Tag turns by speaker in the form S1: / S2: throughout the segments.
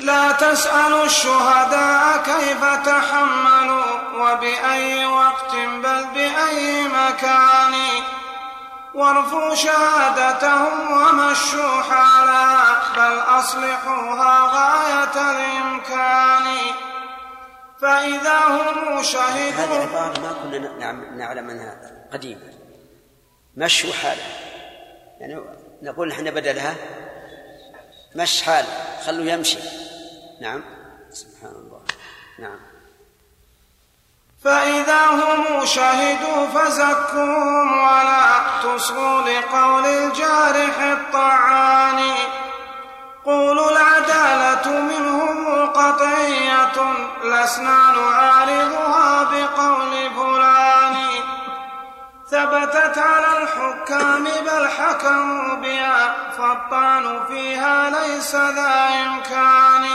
S1: لا تسألوا الشهداء كيف تحملوا وبأي وقت بل بأي مكان. وارفوا شهادتهم ومشوا حالا بل أصلحوها غاية الإمكان. فإذا هم شهدوا
S2: هذه عبارة ما كنا نعلم أنها قديمة. مشوا حالا. يعني نقول نحن بدلها مش حال خلوا يمشي. نعم. سبحان الله. نعم.
S1: فإذا هم شهدوا فزكوهم ولا تصغوا لقول الجارح الطعان قولوا العدالة منهم قطعية لسنا نعارضها بقول فلان. ثبتت على الحكام بل حكموا بها فالطعن فيها ليس ذا إمكان.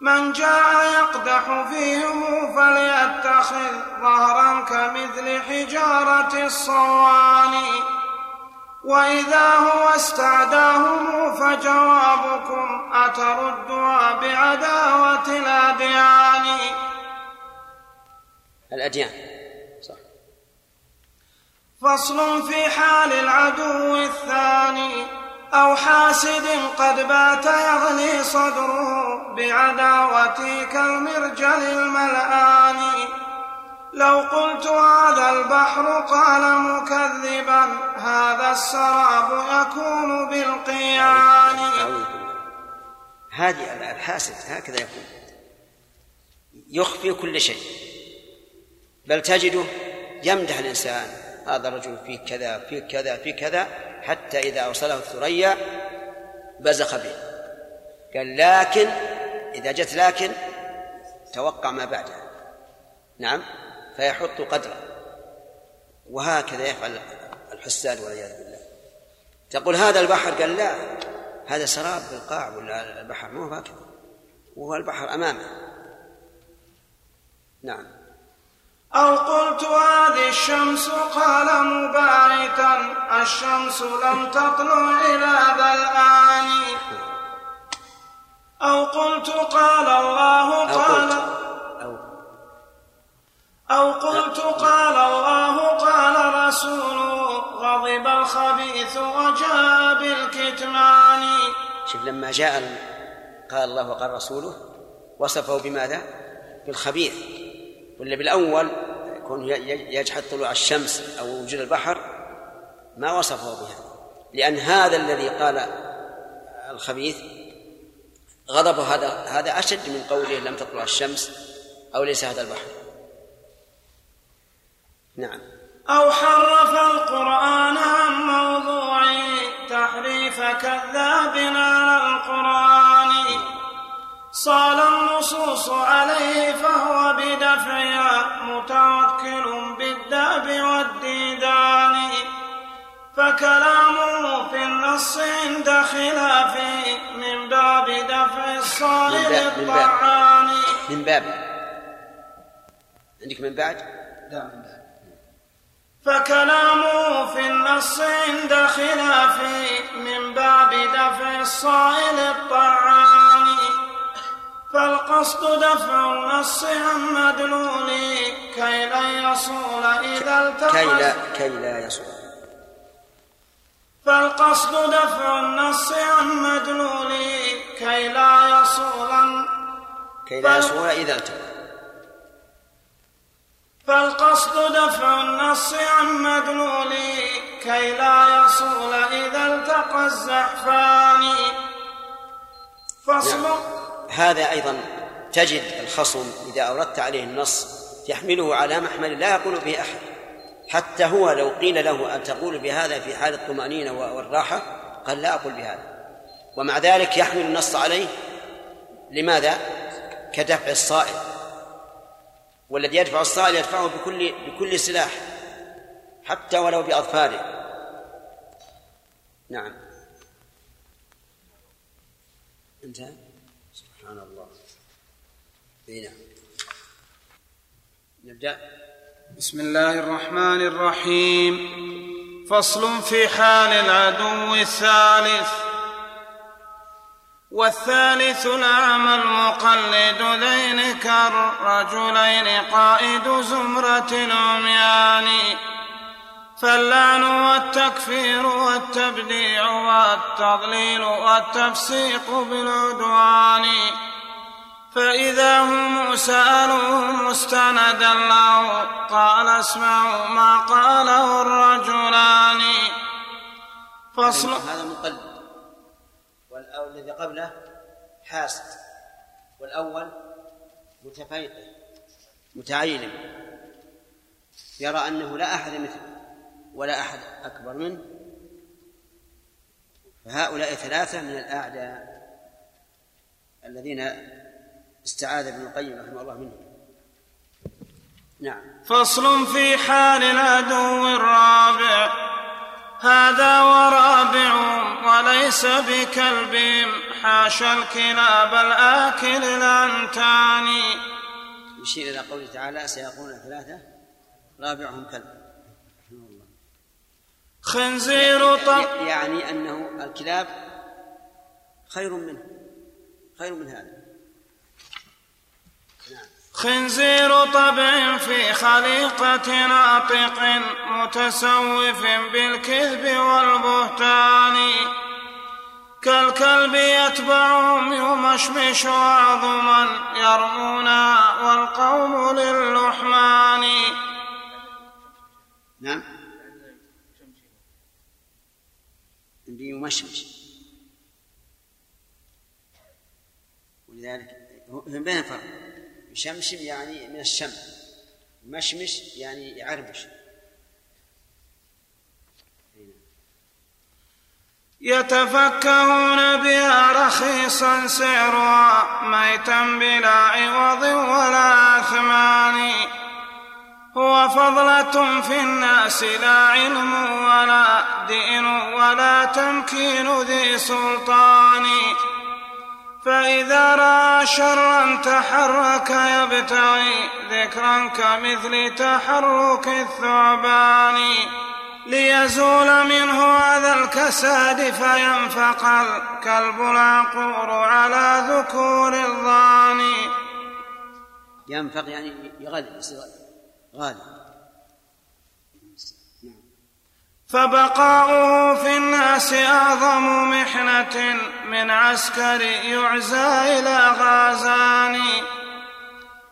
S1: من جاء يقدح فيهم فليتخذ ظهرا كمثل حجارة الصوان. وإذا هو استعداهم فجوابكم أتردها بعداوة الأديان؟
S2: الأديان.
S1: فصل في حال العدو الثاني أو حاسد قد بات يغلي صدره بعداوتي كالمرجل الملآن. لو قلت هذا البحر قال مكذبا هذا السراب يكون بالقيان.
S2: هذه الحاسد هكذا يكون يخفي كل شيء. بل تجده يمدح الإنسان. هذا الرجل فيه كذا فيه كذا فيه كذا حتى إذا أوصله الثريا بزخ به. قال لكن إذا جت لكن توقع ما بعدها. نعم؟ فيحط قدره. وهكذا يفعل الحساد والعياذ بالله. تقول هذا البحر؟ قال لا. هذا سراب بالقاع ولا البحر؟ مو هكذا. وهو البحر أمامه.
S1: نعم. أو قلت هذه الشمس قال مباعتا الشمس لم تطلع إلى ذا الآن أو قلت قال الله قال أو. قلت قال الله قال رسوله غضب الخبيث وجاء بالكتمان.
S2: شوف لما جاء قال الله وقال رسوله وصفه بماذا؟ بالخبيث. ولا بالأول يكون يجحد طلوع الشمس أو وجود البحر ما وصفه بها. لأن هذا الذي قال الخبيث غضبه هذا هذا أشد من قوله لم تطلع الشمس أو ليس هذا البحر. نعم.
S1: أو حرف القرآن عن موضوعه تحريف كذاب على القرآن صال النصوص عليه فهو بدفعها متوكل بالداب والديدان. فكلامه في النص عند خلافه من باب دفع الصائل الطعان
S2: من باب. عندك من بعد؟
S1: لا من بعد. فكلامه في النص عند خلافه من باب دفع الصائل الطعان فالقصد دفع النص عن مدلول كي لا يصول إذا التقى
S2: كي لا كي لا يصول.
S1: فالقصد دفع النص عن مدلول كي لا يصول.
S2: كي لا يصول إذا التقى.
S1: فالقصد دفع النص عن مدلول كي لا يصول إذا التقى الزحفان
S2: فصل نعم. هذا أيضا تجد الخصم إذا أوردت عليه النص يحمله على محمل لا يقول به أحد. حتى هو لو قيل له أن تقول بهذا في حال الطمأنينة والراحة قال لا أقول بهذا. ومع ذلك يحمل النص عليه. لماذا؟ كدفع الصائل. والذي يدفع الصائل يدفعه بكل بكل سلاح. حتى ولو بأظفاره نعم. انتهى. نعم. نبدأ.
S1: بسم الله الرحمن الرحيم. فصل في حال العدو الثالث. والثالث الأعمى المقلد ذين كالرجلين قائد زمرة العميان. فاللعن والتكفير والتبديع والتضليل والتفسيق بالعدوان. فإذا هم سألوه مستندا له قال اسمعوا ما قاله الرجلان.
S2: فصل هذا مقلد. والذي قبله حاسد. والأول متفيقه متعيلم يرى أنه لا أحد مثله ولا أحد أكبر منه. فهؤلاء ثلاثة من الأعداء الذين استعاذ ابن القيم رحمه الله منهم نعم.
S1: فصل في حال العدو الرابع. هذا ورابع وليس بكلب. حاشا الكلاب الآكل الأنتان
S2: يشير إلى قوله تعالى سيقولون ثلاثة. رابعهم كلب.
S1: خنزير طب
S2: يعني أنه الكلاب خير منه. خير من هذا.
S1: خنزير طبع في خليقة ناطق متسوف بالكذب والبهتان. كالكلب يتبعهم يمشمش عظما يرمونا والقوم للحمان.
S2: نعم. بيمشمش ولذلك بين فرق يشمشم يعني من الشم مشمش يعني يعربش
S1: يتفكهون بها رخيصا سعرها ميتا بلا عوض ولا أثمان. هو فضلة في الناس لا علم ولا دين ولا تمكين ذي سلطان. فإذا رأى شرا تحرك يبتغي ذكرا كمثل تحرك الثعبان ليزول منه هذا الكساد فينفق الكلب العقور على ذكور الضاني.
S2: ينفق يعني يغلب غالب
S1: فبقاؤه في الناس أعظم محنة من عسكر يعزى إلى غازان.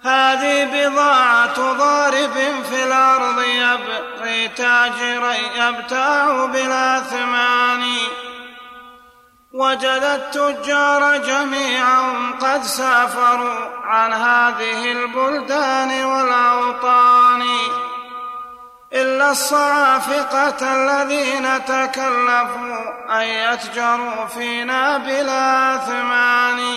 S1: هذه بضاعة ضارب في الأرض يبغي تاجرا يبتاع بلا ثمان وجد التجار جميعهم قد سافروا عن هذه البلدان والأوطان. إلا الصعافقة الذين تكلفوا أن يتجروا فينا بلا ثمان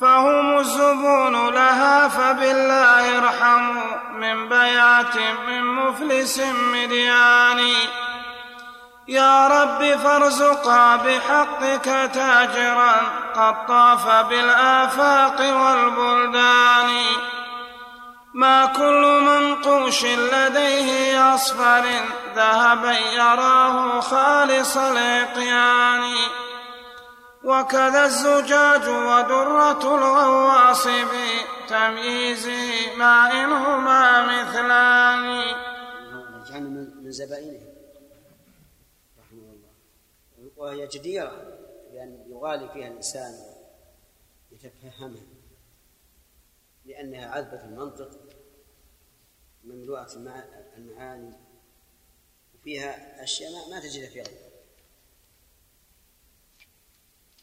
S1: فهم الزبون لها فبالله ارحموا من بيعة من مفلس مديان. يا رب فارزقا بحقك تاجرا قد طاف بالآفاق والبلدان. ما كل منقوش لديه أصفر ذهبا يراه خالص الإقيان. وكذا الزجاج ودرة الغواص بتمييزه مع إنهما مثلان
S2: من زبائنه. رحمه الله. وهي جديرة بأن يغالي فيها الإنسان يتفهمها لأنها عذبة المنطق. مملوءة المعاني. وفيها أشياء ما تجد في غيرها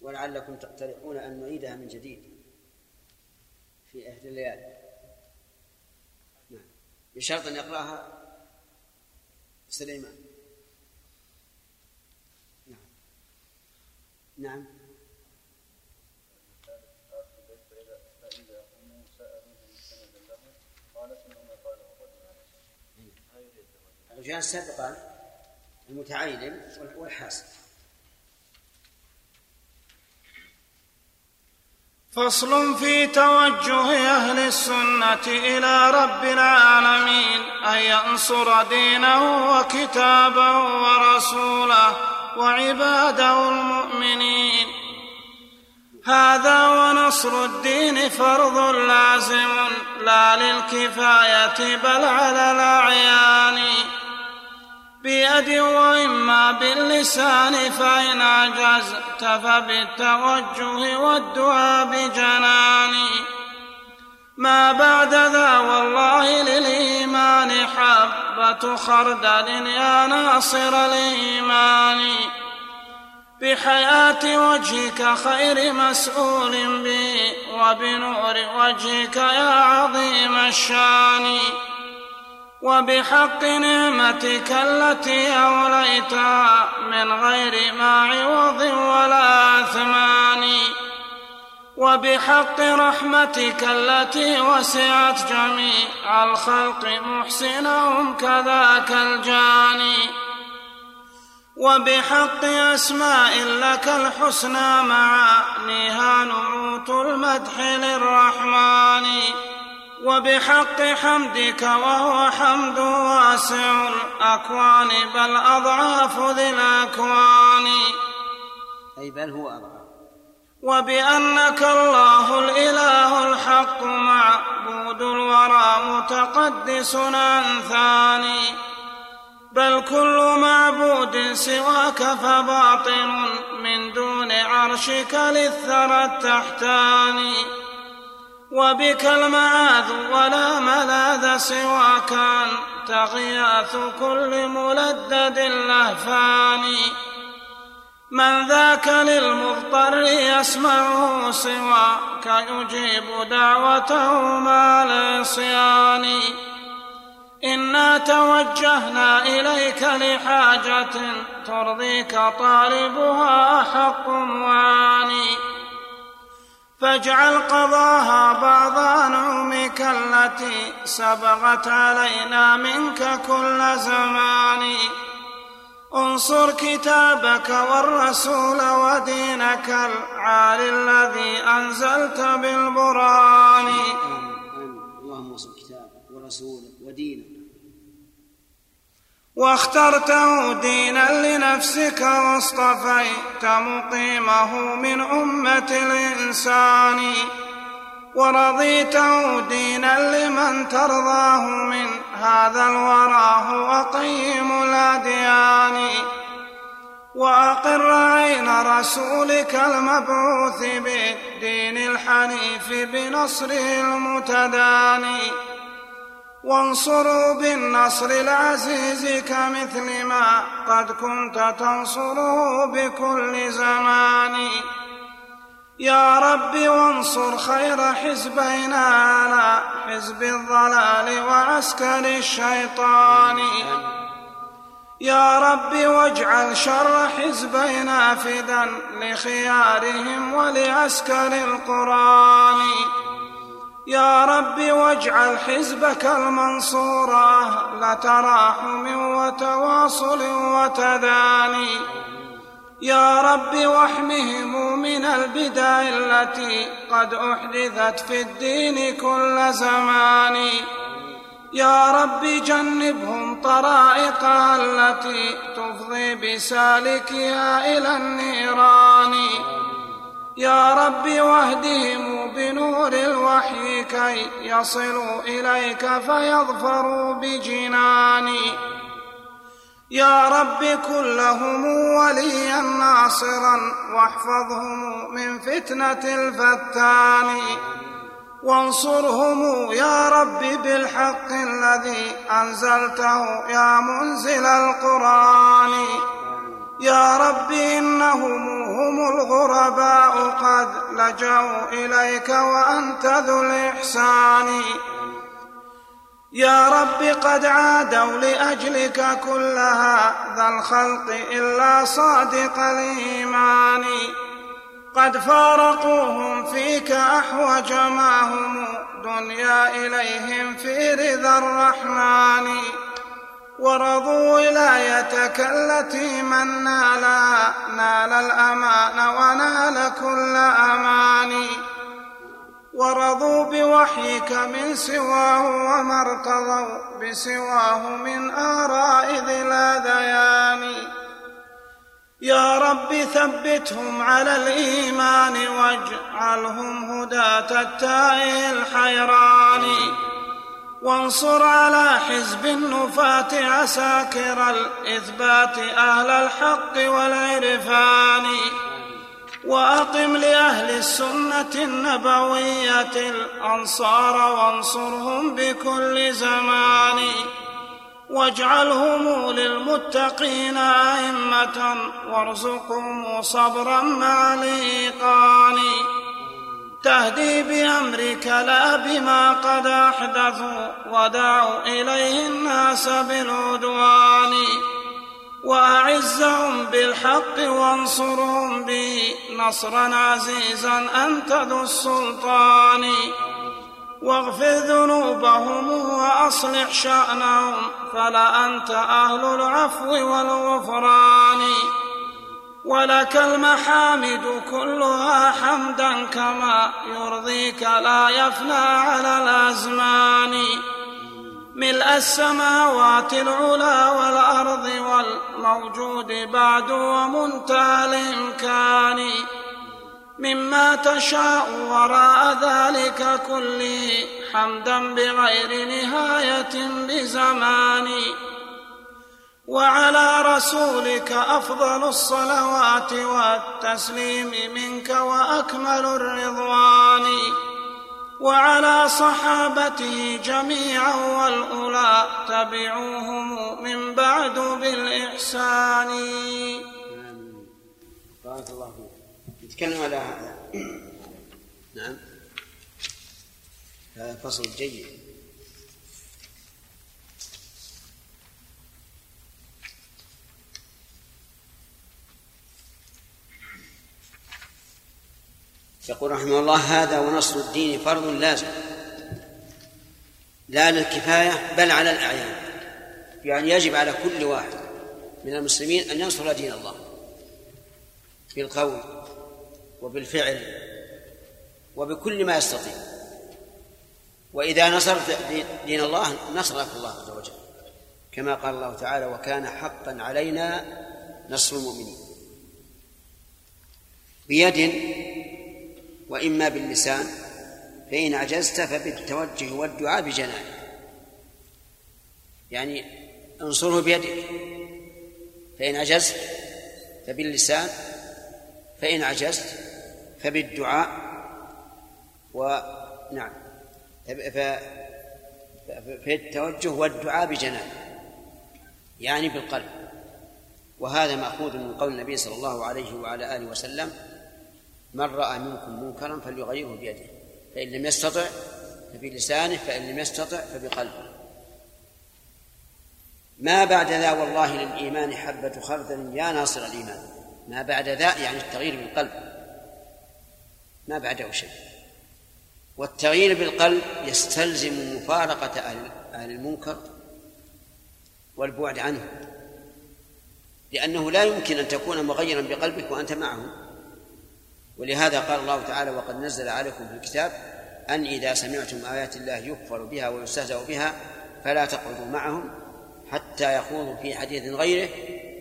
S2: ولعلكم تقترحون أن نعيدها من جديد في إحدى الليالي. نعم. بشرط أن يقرأها سليمان. نعم. نعم. الرجال سبقا المتعين والحاسد
S1: فصل في توجه أهل السنة إلى رب العالمين أن ينصر دينه وكتابه ورسوله وعباده المؤمنين. هذا ونصر الدين فرض لازم لا للكفاية بل على الأعيان. بيد وإما باللسان فإن عجزت فبالتوجه والدعاء بجنان. ما بعد ذا والله للإيمان حبة خردل يا ناصر الإيمان. بحياة وجهك خير مسؤول بي وبنور وجهك يا عظيم الشان. وبحق نعمتك التي أوليتها من غير ما عوض ولا أثمان وبحق رحمتك التي وسعت جميع الخلق محسنهم كذاك الجاني وبحق أسماء لك الحسنى معانيها نعوت المدح للرحمن. وبحق حمدك وهو حمد واسع الأكوان بل أضعاف ذي الأكوان.
S2: أي بل هو أضعاف.
S1: وبأنك الله الإله الحق معبود الورى متقدس عن ثاني بل كل معبود سواك فباطل من دون عرشك للثرى التحتاني. وبك المعاذ ولا ملاذ سواك أنت غياث كل ملدد لهفان. من ذاك للمضطر يسمعه سواك يجيب دعوته مع العصيان إنا توجهنا إليك لحاجة ترضيك طالبها أحق معاني فاجعل قضاها بعض نومك التي سبغت علينا منك كل زمان. انصر كتابك والرسول ودينك العالي الذي أنزلت بالبرهان.
S2: اللهم انصر كتابك ورسولك ودينك
S1: واخترته دينا لنفسك واصطفيت مقيمه من أمة الإنسان. ورضيته دينا لمن ترضاه من هذا الورى هو قيم الأديان. وأقر عين رسولك المبعوث بالدين الحنيف بنصره المتداني. وانصروا بالنصر العزيز كمثل ما قد كنت تنصره بكل زمان. يا رب وانصر خير حزبينا على حزب الضلال وعسكر الشيطان. يا رب واجعل شر حزبينا فدا لخيارهم ولعسكر القرآن. يا رب واجعل حزبك المنصور أهل تراحم وتواصل وتداني. يا رب واحمهم من البدع التي قد أحدثت في الدين كل زمان. يا رب جنبهم طرائقها التي تفضي بسالكها إلى النيران. يا رب واهدهم بنور الوحي كي يصلوا إليك فيظفروا بجناني. يا رب كن لهم وليا ناصرا واحفظهم من فتنة الفتان. وانصرهم يا رب بالحق الذي أنزلته يا منزل القرآن. يا رب إنهم هم الغرباء قد لجوا إليك وأنت ذو الإحسان. يا رب قد عادوا لأجلك كل هذا الخلق إلا صادق الإيمان. قد فارقوهم فيك أحوج ما هم دنيا إليهم في رضا الرحمن. ورضوا ولايتك التي من نالها نال الأمان ونال كل أمان. ورضوا بوحيك من سواه وما ارتضوا بسواه من آراء ذي الأذيان. يا رب ثبتهم على الإيمان واجعلهم هداة التائه الحيران. وانصر على حزب النفاة عساكر الإثبات أهل الحق والعرفان. وأقم لأهل السنة النبوية الأنصار وانصرهم بكل زمان. واجعلهم للمتقين أئمة وارزقهم صبرا مع الإيقان تهدي بأمرك لا بما قد أحدثوا ودعوا إليه الناس بالعدوان. وأعزهم بالحق وانصرهم به نصرا عزيزا أنت ذو السلطان. واغفر ذنوبهم وأصلح شأنهم فلا أنت أهل العفو والغفران. ولك المحامد كلها حمدا كما يرضيك لا يفنى على الأزمان. ملء السماوات العلا والأرض والموجود بعد ومنتهى الإمكان. مما تشاء وراء ذلك كله حمدا بغير نهاية بزمان. وعلى رسولك أفضل الصلوات والتسليم منك وأكمل الرضوان. وعلى صحابته جميعا والأولى تبعوهم من بعد بالإحسان.
S2: بارك الله فيك نتكلم على هذا. نعم. فصل جيد. يقول رحمه الله هذا ونصر الدين فرض لازم. لا للكفاية بل على الأعيان. يعني يجب على كل واحد من المسلمين أن ينصر دين الله. بالقول وبالفعل وبكل ما يستطيع. وإذا نصرت دين الله نصرك الله عز وجل. كما قال الله تعالى وكان حقا علينا نصر المؤمنين. بيد وإما باللسان فإن عجزت فبالتوجه والدعاء بجنانه يعني انصره بيدك فإن عجزت فباللسان فإن عجزت فبالدعاء ونعم في التوجه والدعاء بجنانه يعني بالقلب. وهذا مأخوذ من قول النبي صلى الله عليه وعلى آله وسلم من رأى منكم منكرا فليغيره بيده. فإن لم يستطع فبلسانه فإن لم يستطع فبقلبه. ما بعد ذا والله للإيمان حبة خردل يا ناصر الإيمان. ما بعد ذا يعني التغيير بالقلب. ما بعده شيء. والتغيير بالقلب يستلزم مفارقة أهل, المنكر والبعد عنه. لأنه لا يمكن أن تكون مغيرا بقلبك وأنت معهم ولهذا قال الله تعالى وقد نزل عليكم في الكتاب أن إذا سمعتم آيات الله يكفر بها ويستهزأ بها فلا تقعدوا معهم حتى يخوضوا في حديث غيره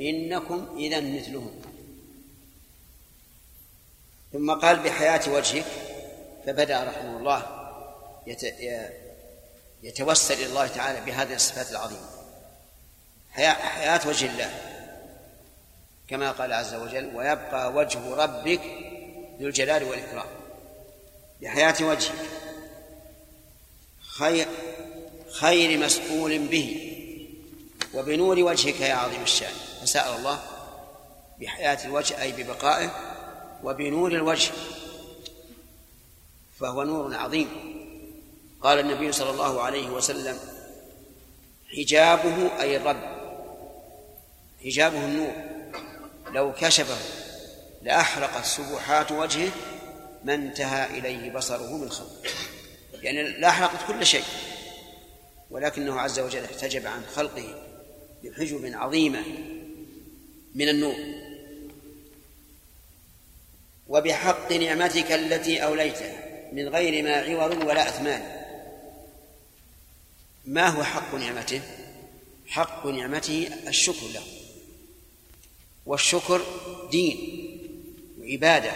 S2: إنكم إذا مثلهم. ثم قال بحياة وجهك. فبدأ رحمه الله يتوسل إلى الله تعالى بهذه الصفات العظيمة. حياة وجه الله كما قال عز وجل ويبقى وجه ربك ذو الجلال والإكرام. بحياة وجهك. خير خير مسؤول به. وبنور وجهك يا عظيم الشأن. فسأل الله بحياة الوجه أي ببقائه وبنور الوجه. فهو نور عظيم. قال النبي صلى الله عليه وسلم حجابه أي الرب. حجابه النور. لو كشفه. لأحرقت سبحات وجهه ما انتهى إليه بصره من خلقه. يعني لأحرقت كل شيء ولكنه عز وجل احتجب عن خلقه بحجب عظيمة من النور. وبحق نعمتك التي أوليتها من غير ما عوض ولا أثمان. ما هو حق نعمته؟ حق نعمته الشكر له. والشكر دين. وعبادة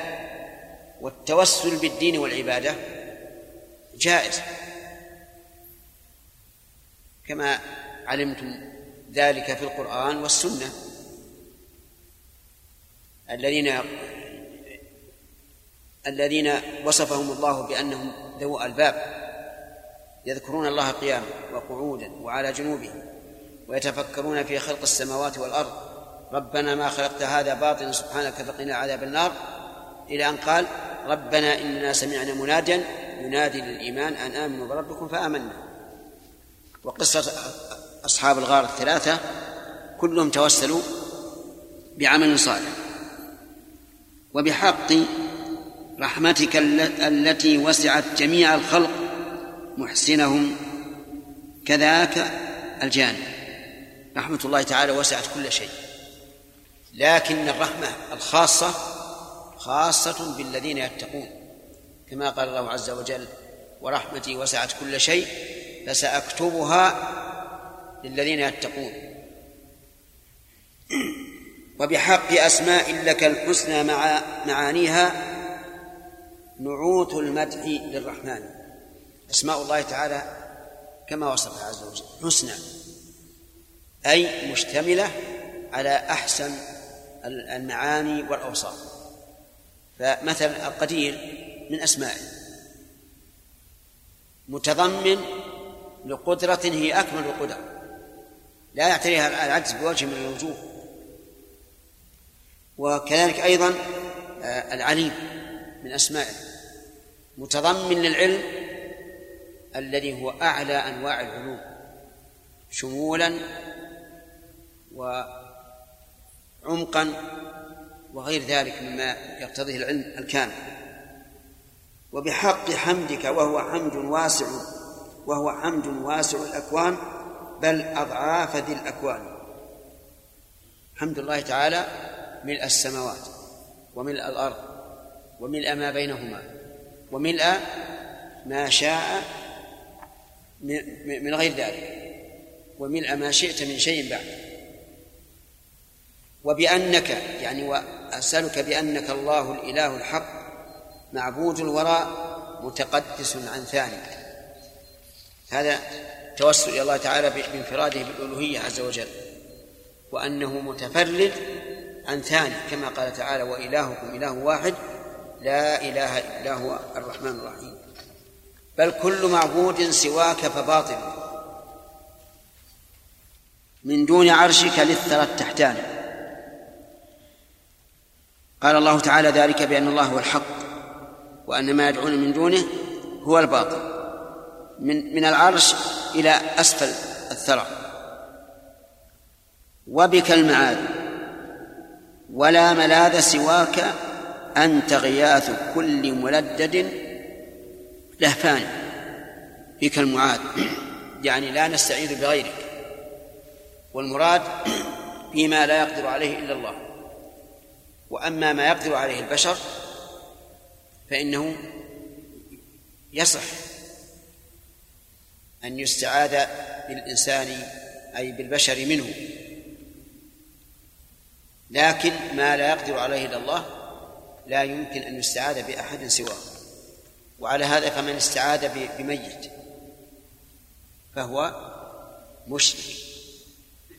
S2: والتوسل بالدين والعبادة جائز. كما علمتم ذلك في القرآن والسنة. الذين الذين وصفهم الله بأنهم ذو ألباب يذكرون الله قياما وقعودا وعلى جنوبهم ويتفكرون في خلق السماوات والأرض ربنا ما خلقت هذا باطلا سبحانك فقنا عذاب النار. إلى أن قال ربنا إننا سمعنا مناديا ينادي للإيمان أن آمنوا بربكم فآمنا. وقصة أصحاب الغار الثلاثة كلهم توسلوا بعمل صالح. وبحق رحمتك التي وسعت جميع الخلق محسنهم كذاك الجانب. رحمة الله تعالى وسعت كل شيء. لكن الرحمة الخاصة خاصة بالذين يتقون. كما قال الله عز وجل ورحمتي وسعت كل شيء فسأكتبها للذين يتقون. وبحق أسماء لك الحسنى مع معانيها نعوت المدح للرحمن. أسماء الله تعالى كما وصفها عز وجل حسنى أي مشتملة على أحسن المعاني والأوصاف. فمثلا القدير من أسمائه متضمن لقدرة هي أكمل القدر لا يعتريها العجز بوجه من الوجوه. وكذلك أيضا آه، العليم من أسمائه متضمن للعلم الذي هو أعلى أنواع العلوم. شمولا وعمقا وغير ذلك مما يقتضيه العلم الكامل. وبحق حمدك وهو حمد واسع وهو حمد واسع الأكوان بل أضعاف ذي الأكوان. حمد الله تعالى ملء السماوات وملء الأرض وملء ما بينهما وملء ما شاء من غير ذلك وملء ما شئت من شيء بعد. وبأنك يعني وأسألك بأنك الله الإله الحق معبود الوراء متقدس عن ثاني هذا توسل إلى الله تعالى بانفراده بالألوهية عز وجل وأنه متفرد عن ثاني كما قال تعالى وإلهكم إله واحد لا إله إلا هو الرحمن الرحيم. بل كل معبود سواك فباطل من دون عرشك للثرى التحتان. قال الله تعالى ذلك بأن الله هو الحق وأن ما يدعون من دونه هو الباطل. من من العرش إلى أسفل الثرى. وبك المعاد. ولا ملاذ سواك أنت غياث كل ملدد لهفان. بك المعاد. يعني لا نستعيذ بغيرك. والمراد فيما لا يقدر عليه إلا الله. وأما ما يقدر عليه البشر فإنه يصح أن يستعاذ بالإنسان أي بالبشر منه. لكن ما لا يقدر عليه إلا الله لا يمكن أن يستعاذ بأحد سواه. وعلى هذا فمن استعاذ بميت فهو مشرك.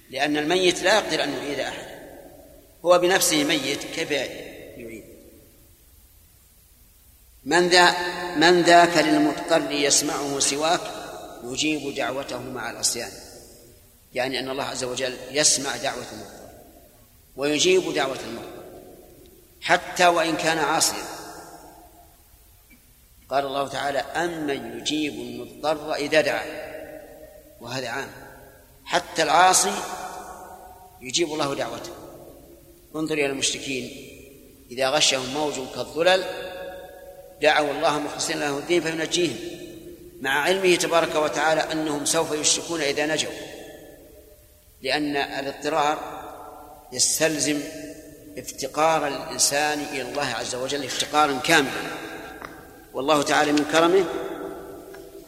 S2: لأن الميت لا يقدر أن يعيد أحدا هو بنفسه ميت كيف يعيد؟ من ذا من ذاك للمضطر يسمعه سواك يجيب دعوته مع العصيان. يعني أن الله عز وجل يسمع دعوة المضطر ويجيب دعوة المضطر حتى وإن كان عاصيا. قال الله تعالى أمن يجيب المضطر إذا دعا. وهذا عام. حتى العاصي يجيب الله دعوته. انظر إلى المشركين. إذا غشهم موج كالظلل دعوا الله مخلصين له الدين فينجيهم. مع علمه تبارك وتعالى أنهم سوف يشركون إذا نجوا. لأن الاضطرار يستلزم افتقار الإنسان إلى الله عز وجل افتقارا كاملا. والله تعالى من كرمه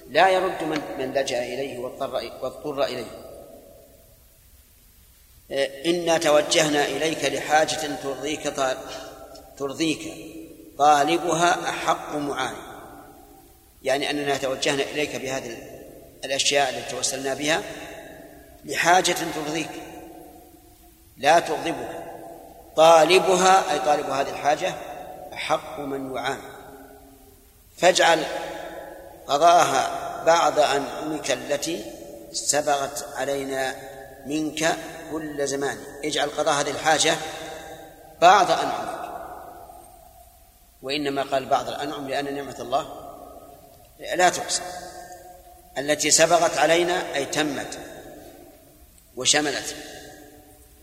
S2: لا يرد من من لجأ إليه واضطر واضطر إليه. إنا توجهنا إليك لحاجة ترضيك ترضيك. طالبها أحق معان يعني أننا توجهنا إليك بهذه الأشياء التي توسلنا بها لحاجة ترضيك. لا تغضبك. طالبها أي طالب هذه الحاجة أحق من يعان. فاجعل قضاءها بعض أنعمك التي سبغت علينا منك كل زمان. اجعل قضاء هذه الحاجة بعض أنعمك. وإنما قال بعض الأنعم لأن نعمة الله لا تقسم التي سبغت علينا أي تمت وشملت.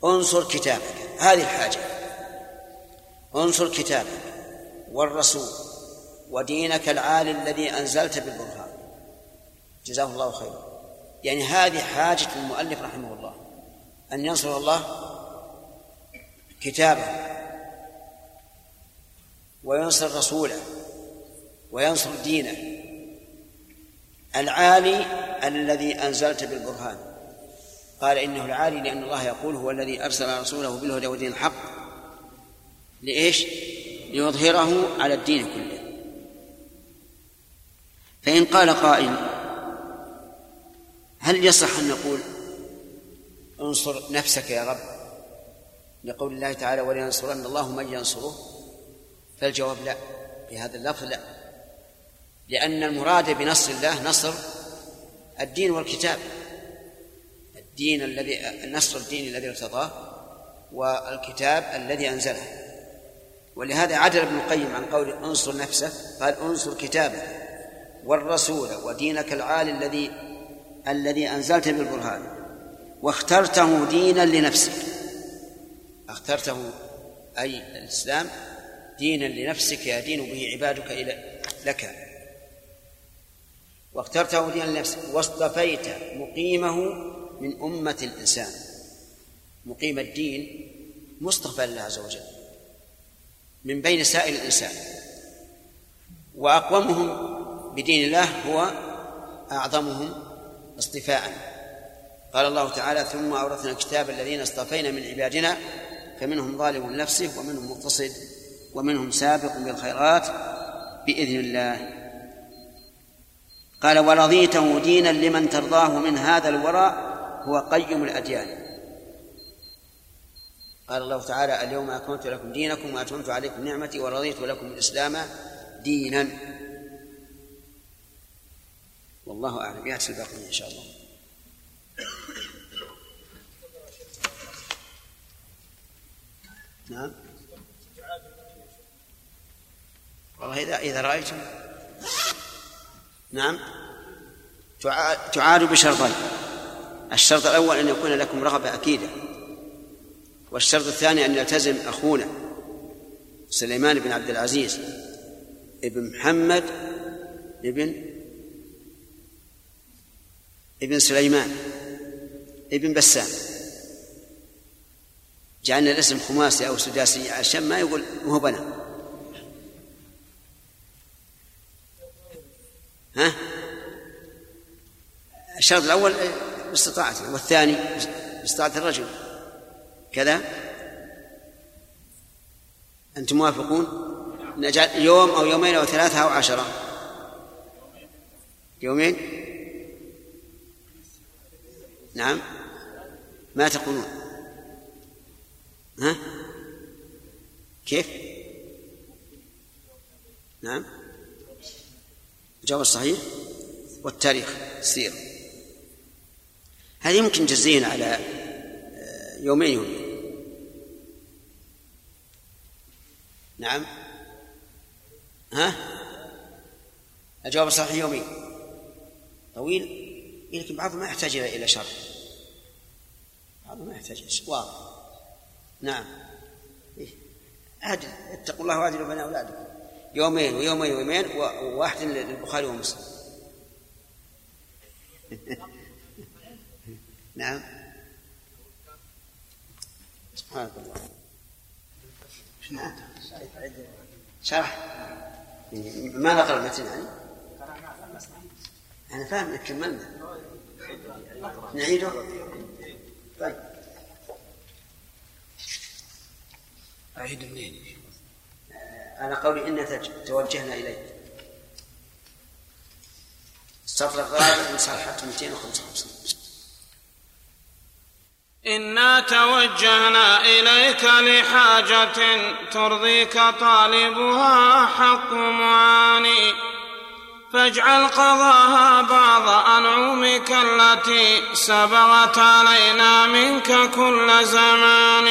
S2: انصر كتابك. هذه الحاجة. انصر كتابك والرسول ودينك العالي الذي أنزلت بالبرهان. جزاه الله خيرا. يعني هذه حاجة المؤلف رحمه الله. أن ينصر الله كتابه وينصر رسوله وينصر دينه العالي الذي أنزلت بالبرهان قال إنه العالي لأن الله يقول هو الذي أرسل رسوله بالهدى ودين الحق لإيش؟ ليظهره على الدين كله فإن قال قائل هل يصح أن نقول انصر نفسك يا رب لقول الله تعالى ولينصرن الله من ينصره فالجواب لا بهذا اللفظ لا لأن المراد بنصر الله نصر الدين والكتاب الدين الذي نصر الدين الذي ارتضاه والكتاب الذي أنزله ولهذا عدل ابن القيم عن قول انصر نفسه قال انصر كتابه والرسول ودينك العالي الذي الذي أنزلت بالبرهان. واخترته دينا لنفسك. اخترته أي الإسلام دينا لنفسك يدين به عبادك إلى لك. واخترته دينا لنفسك. واصطفيت مقيمه من أمة الإنسان. مقيم الدين مصطفى لله عز وجل. من بين سائر الإنسان. وأقومهم بدين الله هو أعظمهم اصطفاء. قال الله تعالى ثم أورثنا الكتاب الذين اصطفينا من عبادنا فمنهم ظالم لنفسه ومنهم مقتصد ومنهم سابق بالخيرات بإذن الله. قال ورضيته دينا لمن ترضاه من هذا الوراء هو قيم الأديان. قال الله تعالى اليوم أكملت لكم دينكم وأتممت عليكم نعمتي ورضيت لكم الإسلام دينا. والله أعلم. يأتي الباقي إن شاء الله. نعم. والله إذا إذا رأيتم. نعم. تعاد بشرطين. الشرط الأول أن يكون لكم رغبة أكيدة. والشرط الثاني أن يلتزم أخونا سليمان بن عبد العزيز ابن محمد ابن ابن سليمان. ابن بسام. جعلنا الاسم خماسي أو سداسي عشان ما يقول مو بنا. ها؟ الشرط الأول باستطاعته والثاني باستطاعة الرجل. كذا؟ أنتم موافقون؟ نجعل يوم أو يومين أو ثلاثة أو عشرة. يومين؟ نعم. ما تقولون؟ ها؟ كيف؟ نعم. الجواب الصحيح؟ والتاريخ السير هذه يمكن جزين على آه، يومين يومين. نعم. ها؟ الجواب الصحيح يومين. طويل لكن بعضهم ما يحتاج إلى شرط بعضهم ما يحتاج واضح. نعم. عدل اتقوا الله وعدلوا بين أولادكم. يومين ويومين ويومين وواحد للبخاري ومسلم. نعم. سبحانك الله شرح. ما نقرأ المتن يعني أنا فاهم كملنا. نعيده؟ طيب.
S3: أعيد منين؟
S2: آه، أنا قولي إن توجهنا إليه السطر الرابع من صفحة 255
S1: إنا توجهنا إليك لحاجة ترضيك طالبها حق معاني. فاجعل قضاها بعض أنعمك التي سبغت علينا منك كل زمان.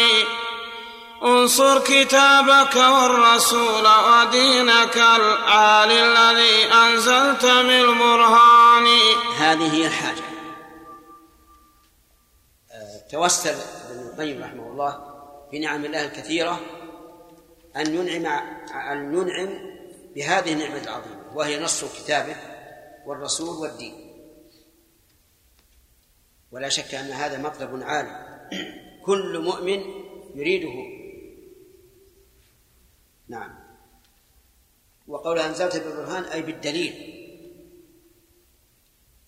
S1: انصر كتابك والرسول ودينك العالي الذي أنزلت بالبرهان.
S2: هذه هي الحاجة. توسل ابن القيم رحمه الله بنعم الله الكثيرة أن ينعم أن ينعم بهذه النعمة العظيمة. وهي نص كتابه والرسول والدين. ولا شك أن هذا مطلب عالي. كل مؤمن يريده. نعم. وقول أنزلت بالبرهان أي بالدليل.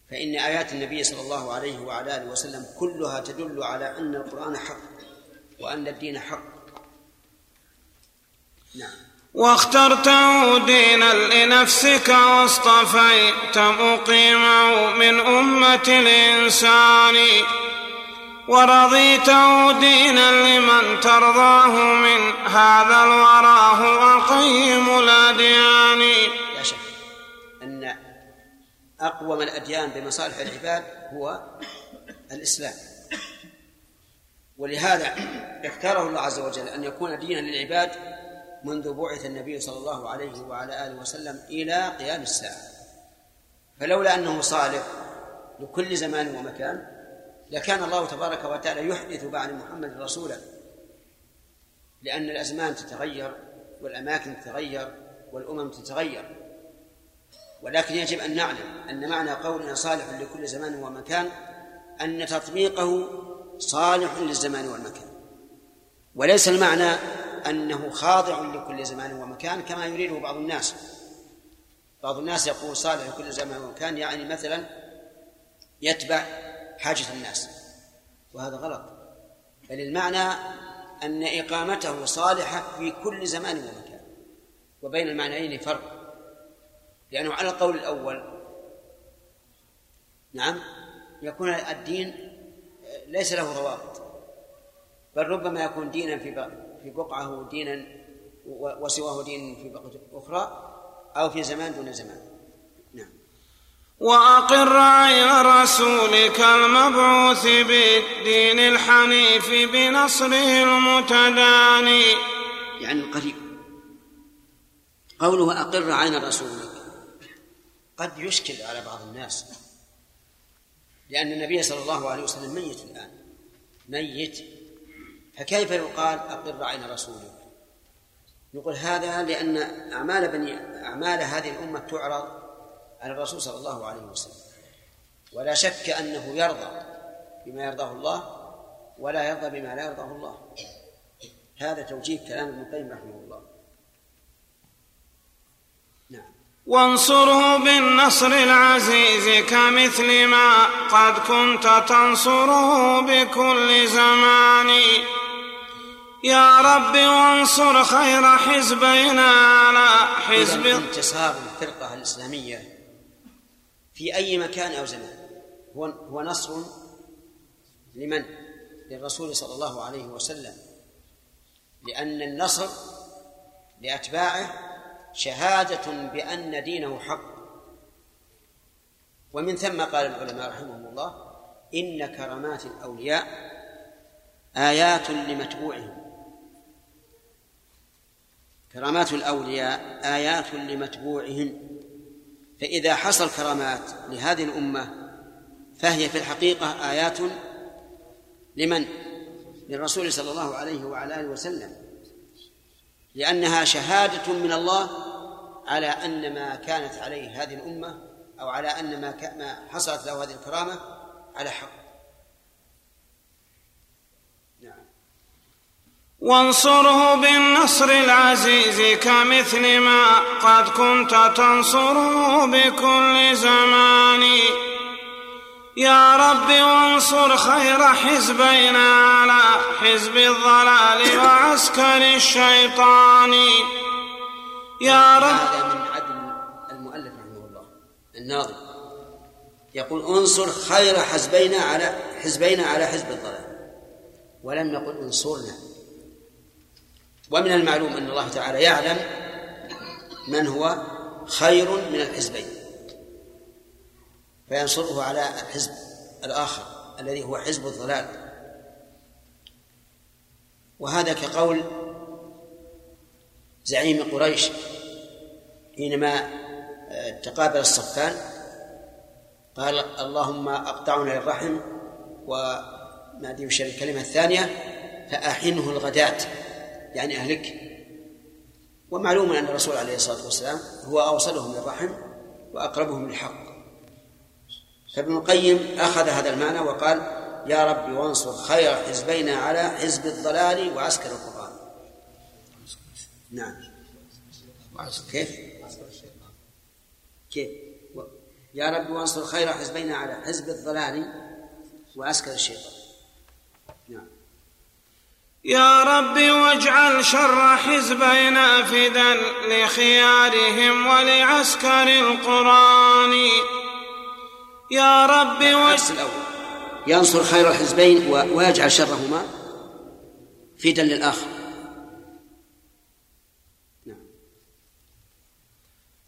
S2: فإن آيات النبي صلى الله عليه وعلى آله وسلم كلها تدل على أن القرآن حق وأن الدين حق.
S1: نعم. واخترته دينا لنفسك واصطفيت مقيمه من أمة الإنسان ورضيته دينا لمن ترضاه من هذا الورى هو قيم الأديان.
S2: لا شك أن أقوم الأديان بمصالح العباد هو الإسلام. ولهذا اختاره الله عز وجل أن يكون دينا للعباد منذ بعث النبي صلى الله عليه وعلى آله وسلم إلى قيام الساعة. فلولا أنه صالح لكل زمان ومكان لكان الله تبارك وتعالى يحدث بعد محمد رسولا. لأن الأزمان تتغير والأماكن تتغير والأمم تتغير. ولكن يجب أن نعلم أن معنى قولنا صالح لكل زمان ومكان أن تطبيقه صالح للزمان والمكان. وليس المعنى أنه خاضع لكل زمان ومكان كما يريده بعض الناس. بعض الناس يقول صالح لكل زمان ومكان يعني مثلا يتبع حاجة الناس. وهذا غلط. بل المعنى أن إقامته صالحة في كل زمان ومكان. وبين المعنيين فرق. لأنه على القول الأول نعم يكون الدين ليس له ضوابط. بل ربما يكون دينا في في بقعة دينا وسواه دين في بقعة أخرى أو في زمان دون زمان.
S1: وأقر عين رسولك المبعوث بالدين الحنيف بنصره المتداني.
S2: يعني القريب. قوله أقر عين رسولك. قد يشكل على بعض الناس لأن النبي صلى الله عليه وسلم ميت الآن. ميت. فكيف يقال أقر عين رسولك يقول هذا لأن أعمال بني أعمال هذه الأمة تعرض على الرسول صلى الله عليه وسلم. ولا شك أنه يرضى بما يرضاه الله ولا يرضى بما لا يرضاه الله. هذا توجيه كلام ابن القيم رحمه الله.
S1: نعم. وانصره بالنصر العزيز كمثل ما قد كنت تنصره بكل زمان. يا رب وانصر خير حزبنا على حزب
S2: انتصار الفرقة الإسلامية في أي مكان أو زمان هو هو نصر لمن؟ للرسول صلى الله عليه وسلم. لأن النصر لأتباعه شهادة بأن دينه حق. ومن ثم قال العلماء رحمهم الله إن كرامات الأولياء آيات لمتبوعهم. كرامات الأولياء آيات لمتبوعهم فإذا حصل كرامات لهذه الأمة فهي في الحقيقة آيات لمن؟ للرسول صلى الله عليه وعلى آله وسلم. لأنها شهادة من الله على أن ما كانت عليه هذه الأمة أو على أن ما حصلت له هذه الكرامة على حق.
S1: وانصره بالنصر العزيز كمثل ما قد كنت تنصره بكل زمان. يا رب وانصر خير حزبينا على حزب الضلال وعسكر الشيطان. يا رب
S2: هذا من عدل المؤلف رحمه الله الناظم. يقول انصر خير حزبينا على حزبينا على حزب الضلال. ولم يقل انصرنا. ومن المعلوم أن الله تعالى يعلم من هو خير من الحزبين فينصره على الحزب الآخر الذي هو حزب الضلال. وهذا كقول زعيم قريش حينما آه، تقابل الصفان قال اللهم أقطعنا للرحم وما ادري الكلمة الثانية فأحنه الغداة. يعني اهلك ومعلوم أن الرسول عليه الصلاة والسلام هو أوصلهم للرحم وأقربهم للحق فابن القيم أخذ هذا المعنى وقال يا رب وانصر خير حزبينا على حزب الضلال وعسكر القرآن نعم كيف؟ كيف؟ يا رب وانصر خير حزبينا على حزب الضلال وعسكر الشيطان
S1: يا رب واجعل شر حزبينا فدا لخيارهم ولعسكر القرآن. يا رب
S2: ينصر خير الحزبين ويجعل شرهما فدا للآخر.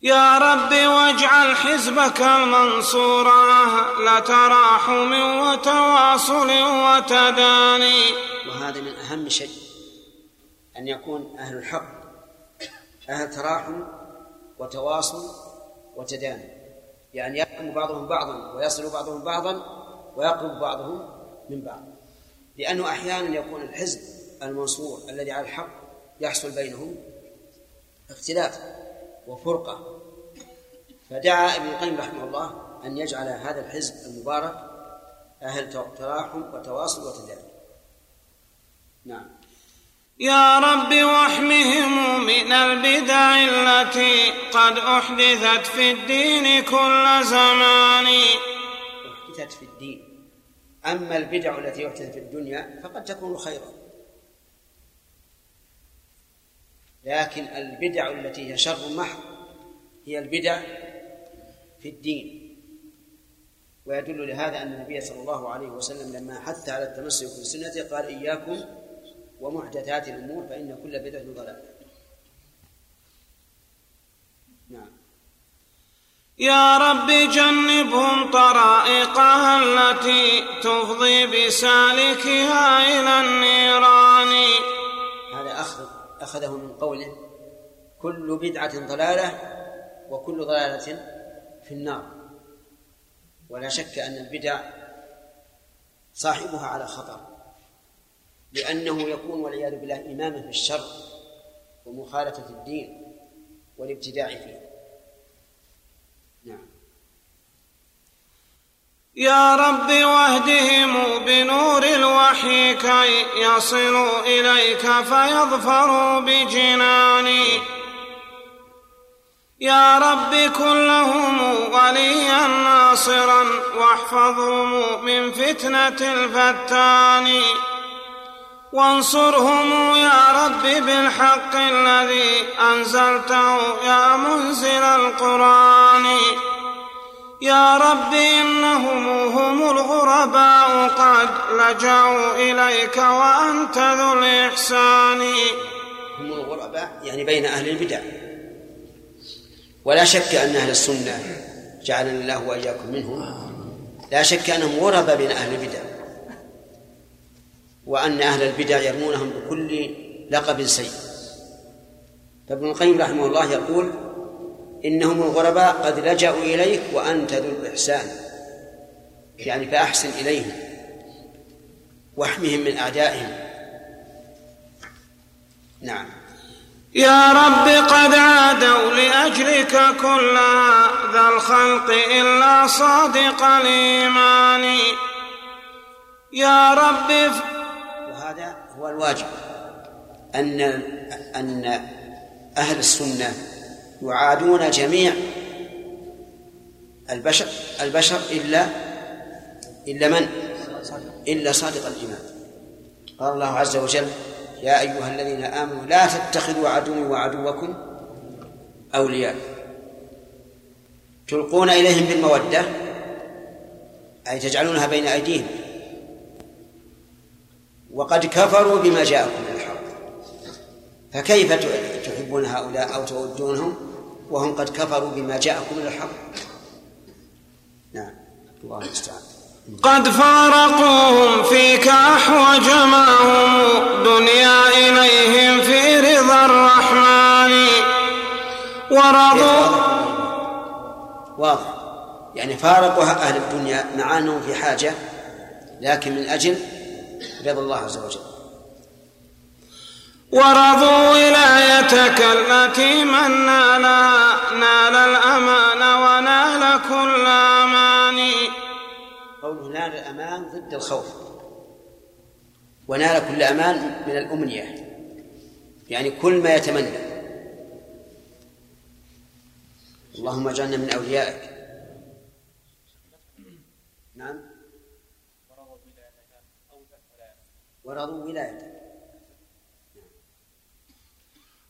S1: يا رب واجعل حزبك المنصور أهل تراحم وتواصل وتداني.
S2: وهذا من أهم شيء أن يكون أهل الحق أهل تراحم وتواصل وتداني. يعني يحكم بعضهم بعضا ويصل بعضهم بعضا ويقرب بعضهم من بعض. لأنه أحيانا يكون الحزب المنصور الذي على الحق يحصل بينهم اختلاف. وفرقة. فدعا ابن القيم رحمه الله أن يجعل هذا الحزب المبارك أهل تراحم وتواصل وتدابر نعم.
S1: يا رب واحمهم من البدع التي قد أحدثت في الدين كل زمان.
S2: أحدثت في الدين. أما البدع التي أحدثت في الدنيا فقد تكون خيرا. لكن البدع التي هي شر محض هي البدع في الدين. ويدل لهذا أن النبي صلى الله عليه وسلم لما حث على التمسك بالسنة قال إياكم ومحدثات الأمور فإن كل بدعة ضلالة. نعم.
S1: يا رب جنبهم طرائقها التي تفضي بسالكها إلى النيران.
S2: أخذه من قوله كل بدعة ضلالة وكل ضلالة في النار. ولا شك أن البدع صاحبها على خطر لأنه يكون والعياذ بالله إماما في الشر ومخالفة الدين والابتداع فيه.
S1: يا رب واهدهم بنور الوحي كي يصلوا إليك فيظفروا بجناني. يا رب كن لهم وليا ناصرا واحفظهم من فتنة الفتان. وانصرهم يا رب بالحق الذي أنزلته يا منزل القرآن. يا رب إنهم هم الغرباء قد لجأوا إليك وأنت ذو الإحسان.
S2: هم الغرباء يعني بين أهل البدع. ولا شك أن أهل السنة جعلنا الله وإياكم منهم. لا شك أنهم غرباء بين أهل البدع. وأن أهل البدع يرمونهم بكل لقب سيء. فابن القيم رحمه الله يقول إنهم الغرباء قد لجأوا إليك وأنت ذو الإحسان. يعني فأحسن إليهم واحمهم من أعدائهم. نعم.
S1: يا رب قد عادوا لأجلك كل ذا الخلق إلا صادق الإيمان. يا رب
S2: وهذا هو الواجب أن أن أهل السنة يعادون جميع البشر البشر إلا إلا من؟ إلا صادق الإيمان. قال الله عز وجل يا أيها الذين آمنوا لا تتخذوا عدوي وعدوكم أولياء. تلقون إليهم بالمودة أي تجعلونها بين أيديهم. وقد كفروا بما جاءكم من الحق. فكيف تحبون هؤلاء أو تودونهم؟ وهم قد كفروا بما جاءكم من الحق. نعم. الله المستعان.
S1: قد فارقوهم فيك أحوج ما هم دنيا إليهم في رضا الرحمن. ورضوا
S2: واضح. يعني فارقوا أهل الدنيا مع أنهم في حاجة لكن من أجل رضا الله عز وجل.
S1: ورضوا ولايتك التي من نالها نال الأمان ونال كل أمان.
S2: قوله نال الأمان ضد الخوف. ونال كل أمان من الأمنية. يعني كل ما يتمنى. اللهم اجعلنا من أوليائك. نعم. ورضوا ولايتك.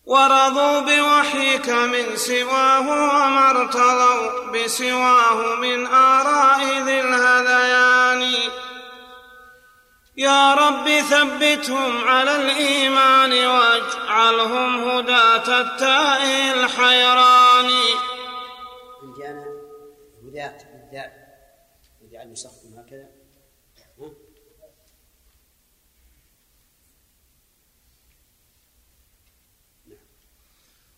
S1: ورضوا بوحيك من سواه وما ارتضوا بسواه من آراء ذي الهذيان يا رب ثبتهم على الإيمان واجعلهم هداة التائه الحيران.
S2: عندي أنا هداة بالذات وجعل نسختم هكذا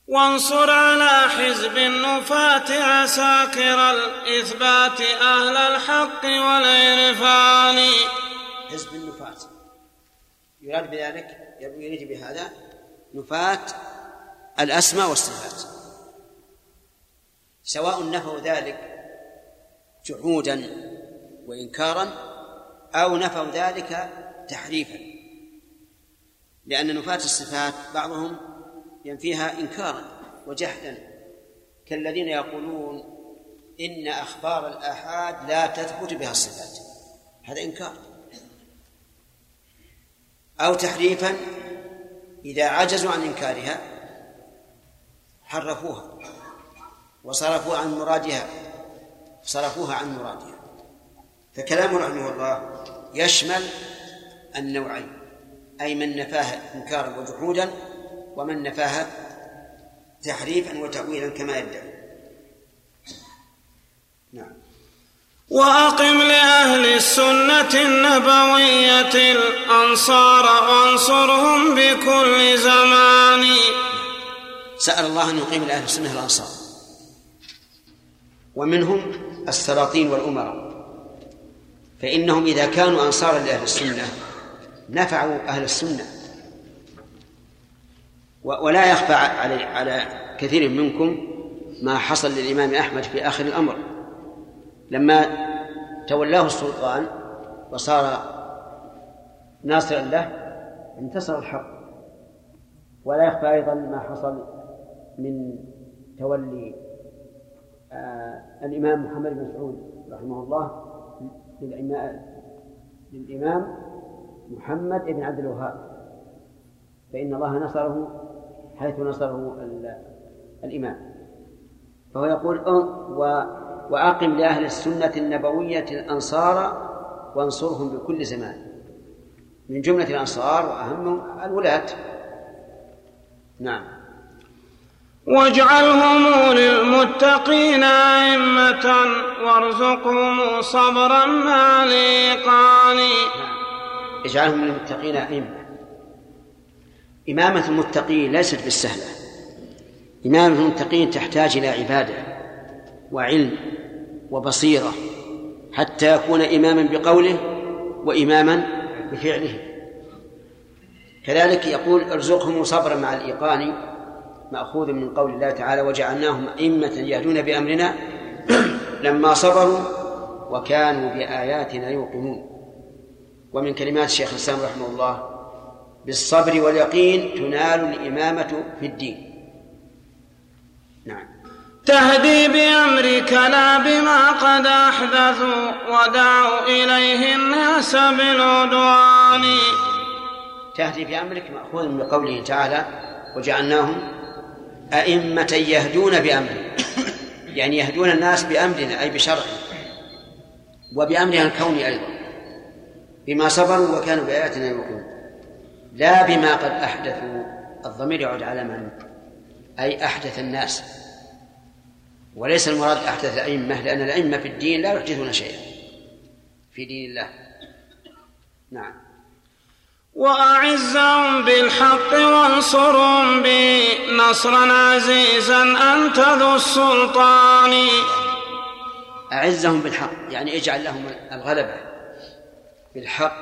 S1: وانصر على حزب النفاة عساكر الإثبات أهل الحق والعرفان.
S2: حزب النفاة. يراد بذلك يريد بهذا نفاة الأسماء والصفات. سواء نفوا ذلك جحودا وإنكارا أو نفوا ذلك تحريفا. لأن نفاة الصفات بعضهم ينفيها إنكارا وجحدا كالذين يقولون إن أخبار الآحاد لا تثبت بها الصفات. هذا إنكار. أو تحريفا إذا عجزوا عن إنكارها حرفوها وصرفوا عن مرادها صرفوها عن مرادها. فكلامه رحمه الله يشمل النوعين أي من نفاه إنكارا وجحودا ومن نفاها تحريفا وتأويلا كما يدعي. نعم.
S1: وأقم لأهل السنة النبوية الأنصار وانصرهم بكل زمان.
S2: سأل الله أن يقيم لأهل السنة الأنصار. ومنهم السلاطين والأمراء. فإنهم إذا كانوا أنصارا لأهل السنة نفعوا أهل السنة. ولا يخفى على على كثير منكم ما حصل للإمام أحمد في آخر الأمر. لما تولاه السلطان وصار ناصرا له انتصر الحق. ولا يخفى أيضا ما حصل من تولي آه الإمام محمد بن مسعود رحمه الله للإمام محمد بن عبد الوهاب. فإن الله نصره حيث نصره الإمام. فهو يقول وأقم لأهل السنة النبوية الأنصار وانصرهم بكل زمان. من جملة الأنصار وأهمهم الولاة. نعم.
S1: واجعلهم للمتقين أئمة وارزقهم صبرا مع الإيقان نعم.
S2: اجعلهم للمتقين أئمة. إمامة المتقين ليست بالسهلة. إمامة المتقين تحتاج إلى عبادة وعلم وبصيرة حتى يكون إماما بقوله وإماما بفعله. كذلك يقول ارزقهم صبرا مع الإيقان مأخوذ من قول الله تعالى وجعلناهم أئمة يهدون بأمرنا لما صبروا وكانوا بآياتنا يوقنون. ومن كلمات الشيخ الإسلام رحمه الله بالصبر واليقين تنال الإمامة في الدين. نعم.
S1: تهدي بأمرك لا بما قد أحدثوا ودعوا إليه الناس بالعدوان
S2: تهدي بأمرك مأخوذ من قوله تعالى وجعلناهم أئمة يهدون بأمرنا. يعني يهدون الناس بأمرنا أي بشرعه وبأمرها الكوني أيضا. بما صبروا وكانوا بآياتنا يوقنون. لا بما قد أحدثوا الضمير يعود على من أي أحدث الناس. وليس المراد أحدث الأئمة لأن الأئمة في الدين لا يحدثون شيئا في دين الله. نعم.
S1: وأعزهم بالحق وانصرهم به نصرا عزيزا أنت ذو السلطان.
S2: أعزهم بالحق يعني اجعل لهم الغلبة. بالحق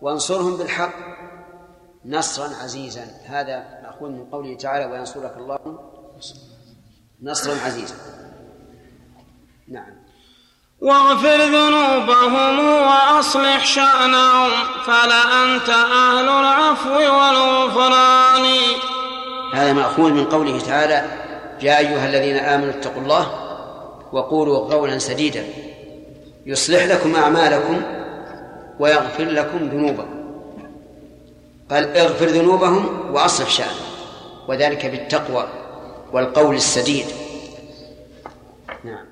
S2: وانصرهم بالحق. نصرا عزيزا. هذا مأخوذ من قوله تعالى وينصرك الله. نصرا عزيزا. نعم.
S1: واغفر ذنوبهم وأصلح شأنهم فلأنت أهل العفو والغفران.
S2: هذا ماخوذ من قوله تعالى يا أيها الذين آمنوا اتقوا الله وقولوا قولا سديدا. يصلح لكم أعمالكم ويغفر لكم ذنوبكم. قال اغفر ذنوبهم واصلح شأنهم. وذلك بالتقوى والقول السديد. نعم.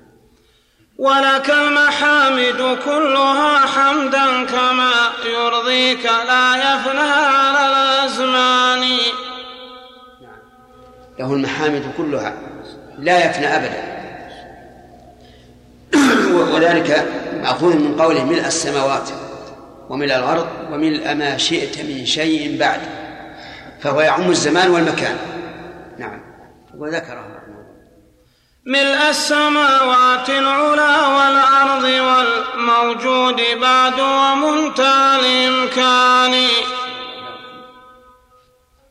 S1: ولك المحامد كلها حمدا كما يرضيك لا يفنى على الأزمان.
S2: نعم. له المحامد كلها لا يفنى أبدا. وذلك مأخوذ من قوله ملء السماوات. وملء الأرض وملء ما شئت من شيء بعد فهو يعم الزمان والمكان. نعم. وذكره
S1: ملء السماوات العلا والأرض والموجود بعد ومنتهى الإمكان.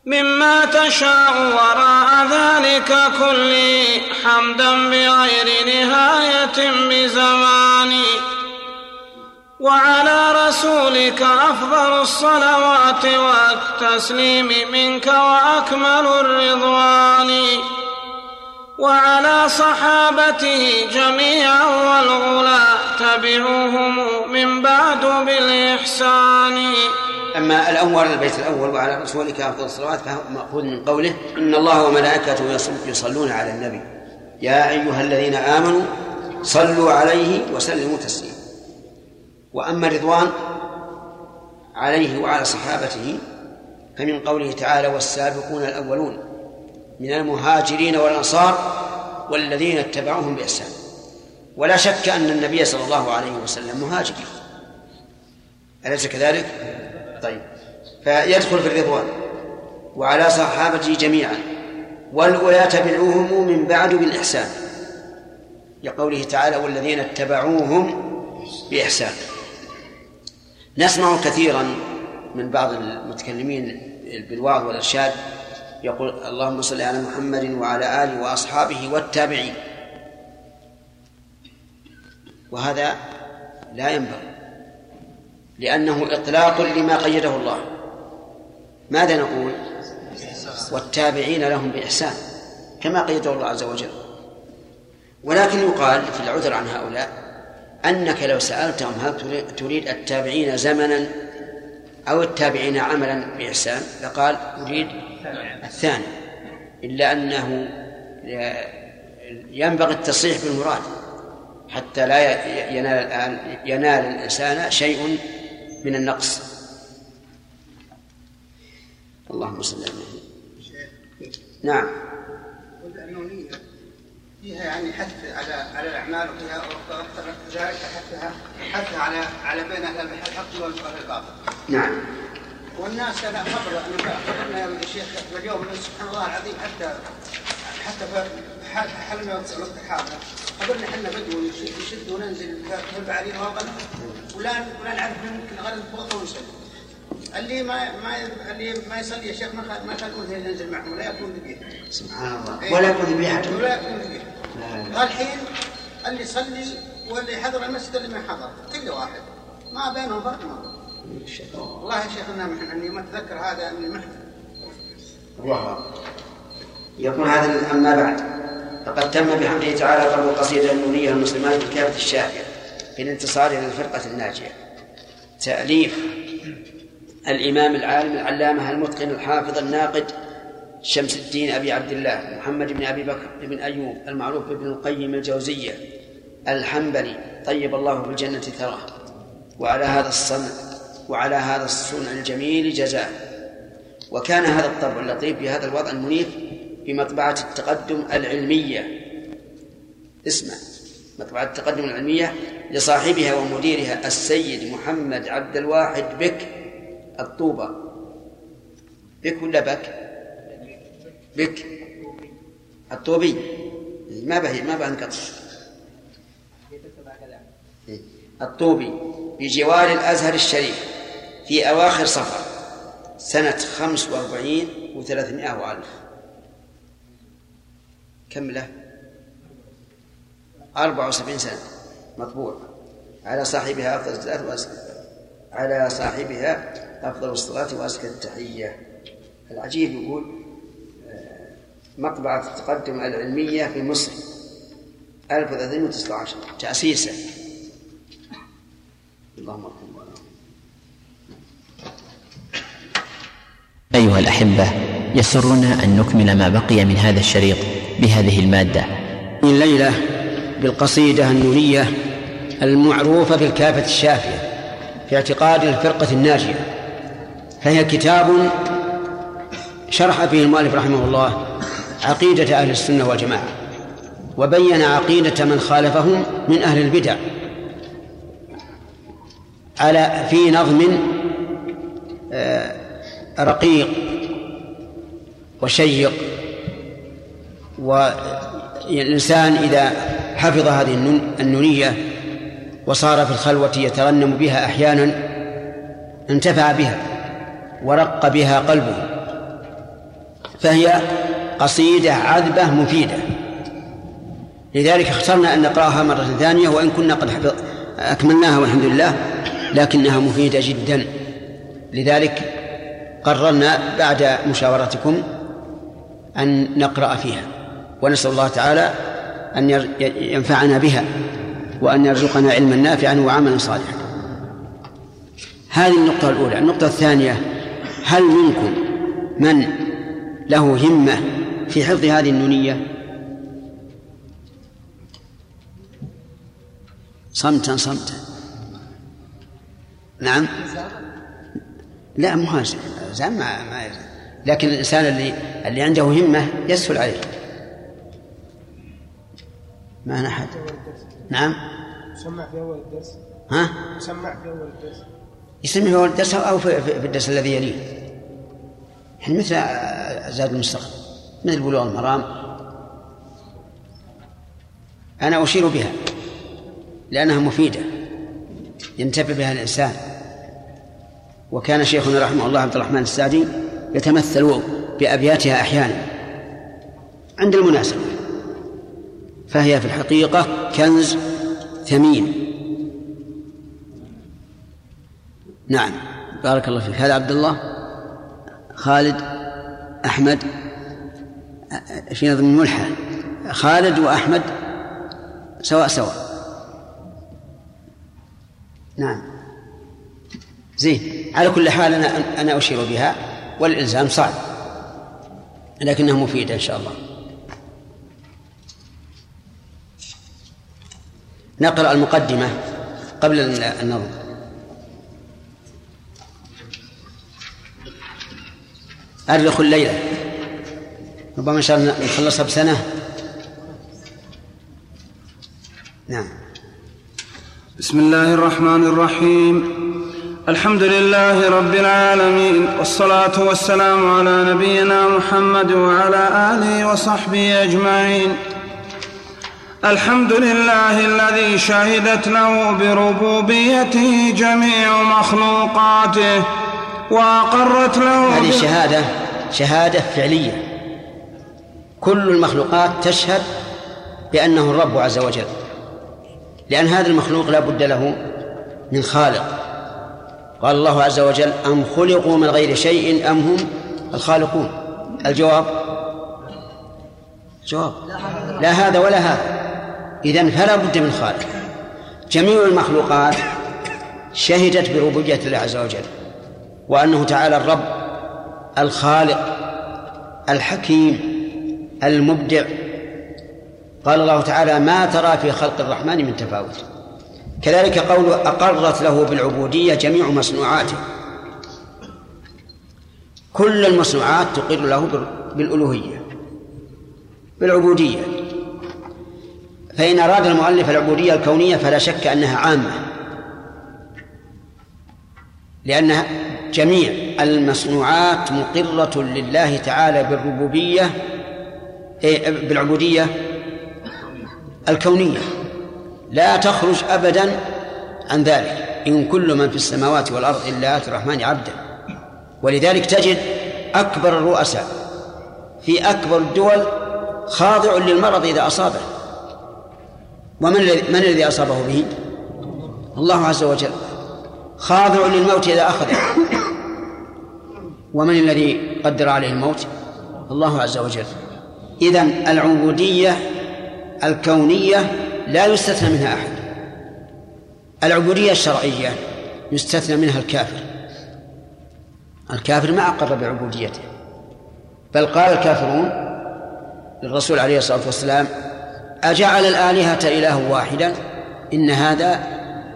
S1: مما تشاء وراء ذلك كله حمدا بغير نهاية بزمان. وعلى رسولك أفضل الصلوات والتسليم منك وأكمل الرضوان. وعلى صحابته جميعا والغلا تبعوهم من بعد بالإحسان.
S2: أما الأول البيت الأول وعلى رسولك أفضل الصلوات فهو مأخوذ من قوله إن الله وملائكته يصلون على النبي. يا أيها الذين آمنوا صلوا عليه وسلموا تسليما. وأما الرضوان عليه وعلى صحابته فمن قوله تعالى والسابقون الأولون من المهاجرين والأنصار والذين اتبعوهم بإحسان ولا شك أن النبي صلى الله عليه وسلم مهاجر. أليس كذلك؟ طيب. فيدخل في الرضوان وعلى صحابته جميعا والأولى تبعوهم من بعد بالإحسان. لقوله تعالى والذين اتبعوهم بإحسان نسمع كثيرا من بعض المتكلمين بالوعظ والإرشاد. يقول اللهم صل على محمد وعلى آله وأصحابه والتابعين. وهذا لا ينبغي لأنه إطلاق لما قيده الله. ماذا نقول؟ والتابعين لهم بإحسان كما قيده الله عز وجل. ولكن يقال في العذر عن هؤلاء أنك لو سألتهم هل تريد التابعين زمنا أو التابعين عملا بإحسان لقال أريد الثاني. إلا أنه ينبغي التصريح بالمراد حتى لا ينال ينال الإنسان شيء من النقص. اللهم صل على نعم.
S3: فيها يعني حث على على الأعمال وفيها ذلك حثها حثها على على بين أهل الحق والباطل.
S2: نعم.
S3: والناس أنا قبل قبلنا يا شيخ اليوم سبحان الله العظيم حتى حتى في حلنا وقت الحاضر قبلنا إحنا بدو نشد وننزل في والقلم ولا ولا نعرف ممكن غير نتوضا ونصلي. اللي ما ما اللي ما يصلي يا شيخ ما ما خلوه ينزل معهم ولا يكون ذبيحه.
S2: سبحان الله إيه. ولا يكون ذبيحه.
S3: ولا يكون ذبيحه. الحين اللي يصلي واللي حضر المسجد اللي ما حضر كل واحد ما بينهم فرق ما والله يا شيخنا إني ما اتذكر هذا اني ما
S2: الله يكون هذا أما بعد فقد تم بحمده تعالى طلب القصيدة النورية المسلمات بالكافة الشافية في الانتصار إلى الفرقة الناجية تأليف الإمام العالم العلامة المتقن الحافظ الناقد شمس الدين أبي عبد الله محمد بن أبي بكر بن أيوب المعروف بابن القيم الجوزية الحنبلي. طيب الله بالجنة ثراه. وعلى هذا الصنع وعلى هذا الصنع الجميل جزاء وكان هذا الطبع اللطيف بهذا الوضع المنيف في مطبعة التقدم العلمية. اسمع مطبعة التقدم العلمية لصاحبها ومديرها السيد محمد عبد الواحد بك الطوبة. بك ولا بك؟ بك. الطوبي. ما به ما به انقطع الطوبي. بجوار الأزهر الشريف. في أواخر صفر سنة خمس وأربعين وثلاثمائة وألف. كم له؟ أربع وسبعين سنة. مطبوع. على صاحبها أفضل وأزكى على صاحبها أفضل الصلاة وأزكى التحية. العجيب يقول آه، مطبعة التقدم العلمية في مصر 1319 تأسيسا. اللهم
S4: أيها الأحبة يسرنا أن نكمل ما بقي من هذا الشريط بهذه المادة.
S2: الليلة بالقصيدة النورية المعروفة بالكافة الشافية في اعتقاد الفرقة الناجية. فهي كتاب شرح فيه المؤلف رحمه الله عقيدة أهل السنة والجماعة وبين عقيدة من خالفهم من أهل البدع على في نظم آه، رقيق وشيق والإنسان إذا حفظ هذه النونية وصار في الخلوة يترنم بها أحيانا انتفع بها. ورق بها قلبه. فهي قصيدة عذبة مفيدة. لذلك اخترنا أن نقرأها مرة ثانية وإن كنا قد أكملناها والحمد لله لكنها مفيدة جدا. لذلك قررنا بعد مشاورتكم أن نقرأ فيها. ونسأل الله تعالى أن ينفعنا بها وأن يرزقنا علما نافعا وعملا صالحا. هذه النقطة الأولى. النقطة الثانية هل منكم من له همة في حفظ هذه النونية؟ صمتا صمتا. نعم. لا هذا. زعم ما, ما لكن الإنسان اللي اللي عنده همة يسهل عليه. ما أحد نعم.
S5: يسمع في أول الدرس.
S2: ها؟
S5: يسمع في أول الدرس.
S2: في أول الدرس أو في, الدرس الذي يليه. يعني مثل زاد المستقبل مثل بلوغ المرام. أنا أشير بها لأنها مفيدة ينتفع بها الإنسان. وكان شيخنا رحمه الله عبد الرحمن السعدي يتمثل بأبياتها أحيانا عند المناسبة فهي في الحقيقة كنز ثمين. نعم. بارك الله فيك. هذا عبد الله خالد أحمد في نظم الملحة خالد وأحمد سواء سواء. نعم. زين. على كل حال أنا أنا أشير بها والإلزام صعب. لكنها مفيدة إن شاء الله. نقرأ المقدمة قبل النظر أرخ الليلة ربما إن شاء الله نخلصها بسنة. نعم.
S1: بسم الله الرحمن الرحيم. الحمد لله رب العالمين والصلاة والسلام على نبينا محمد وعلى آله وصحبه أجمعين. الحمد لله الذي شهدت له بربوبيته جميع مخلوقاته وأقرت له
S2: هذه الشهادة شهادة فعلية. كل المخلوقات تشهد بأنه الرب عز وجل. لأن هذا المخلوق لا بد له من خالق. قال الله عز وجل أم خلقوا من غير شيء أم هم الخالقون؟ الجواب؟ جواب لا هذا ولا هذا. إذن فلا بد من خالق. جميع المخلوقات شهدت بربوبية الله عز وجل. وأنه تعالى الرب الخالق الحكيم المبدع. قال الله تعالى ما ترى في خلق الرحمن من تفاوت. كذلك قوله أقرت له بالعبودية جميع مصنوعاته. كل المصنوعات تقر له بالألوهية بالعبودية. فإن أراد المؤلف العبودية الكونية فلا شك أنها عامة. لأن جميع المصنوعات مقرة لله تعالى بالربوبية إيه، بالعبودية الكونية. لا تخرج أبدا عن ذلك. إن كل من في السماوات والأرض إلا آتي الرحمن عبدا. ولذلك تجد أكبر الرؤساء في أكبر الدول خاضع للمرض إذا أصابه. ومن من الذي أصابه به؟ الله عز وجل. خاضع للموت إذا أخذه ومن الذي قدر عليه الموت؟ الله عز وجل. إذا العبودية الكونية لا يستثنى منها أحد. العبودية الشرعية يستثنى منها الكافر. الكافر ما أقر بعبوديته. بل قال الكافرون للرسول عليه الصلاة والسلام أجعل الآلهة إله واحدا إن هذا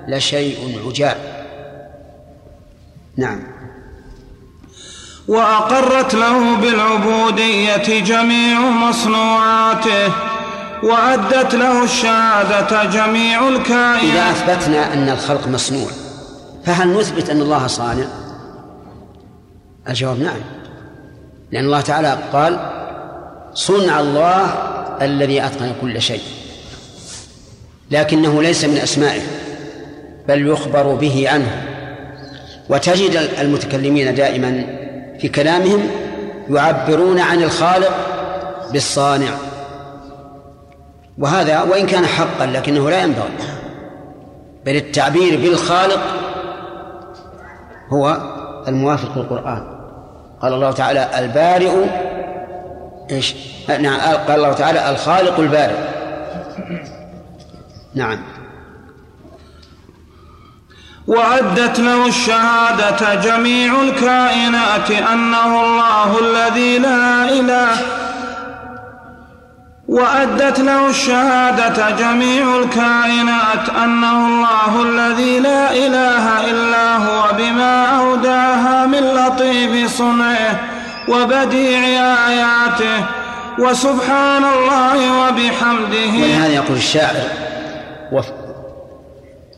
S2: لشيء عجاب. نعم.
S1: وأقرت له بالعبودية جميع مصنوعاته وأدت له الشهادة جميع الكائنات.
S2: إذا أثبتنا أن الخلق مصنوع فهل نثبت أن الله صانع؟ الجواب نعم. لأن الله تعالى قال صنع الله الذي أتقن كل شيء لكنه ليس من أسمائه بل يخبر به عنه. وتجد المتكلمين دائما في كلامهم يعبرون عن الخالق بالصانع. وهذا وإن كان حقا لكنه لا ينبغي بل التعبير بالخالق هو الموافق للقرآن. قال الله تعالى البارئ إيش؟ نعم قال الله تعالى الخالق البارئ. نعم.
S1: وأدت له الشهادة جميع الكائنات أنه الله الذي لا إله وأدت له الشهادة جميع الكائنات أنه الله الذي لا إله إلا هو بما أوداها من لطيف صنعه وبديع آياته وسبحان الله وبحمده.
S2: ولهذا يقول الشاعر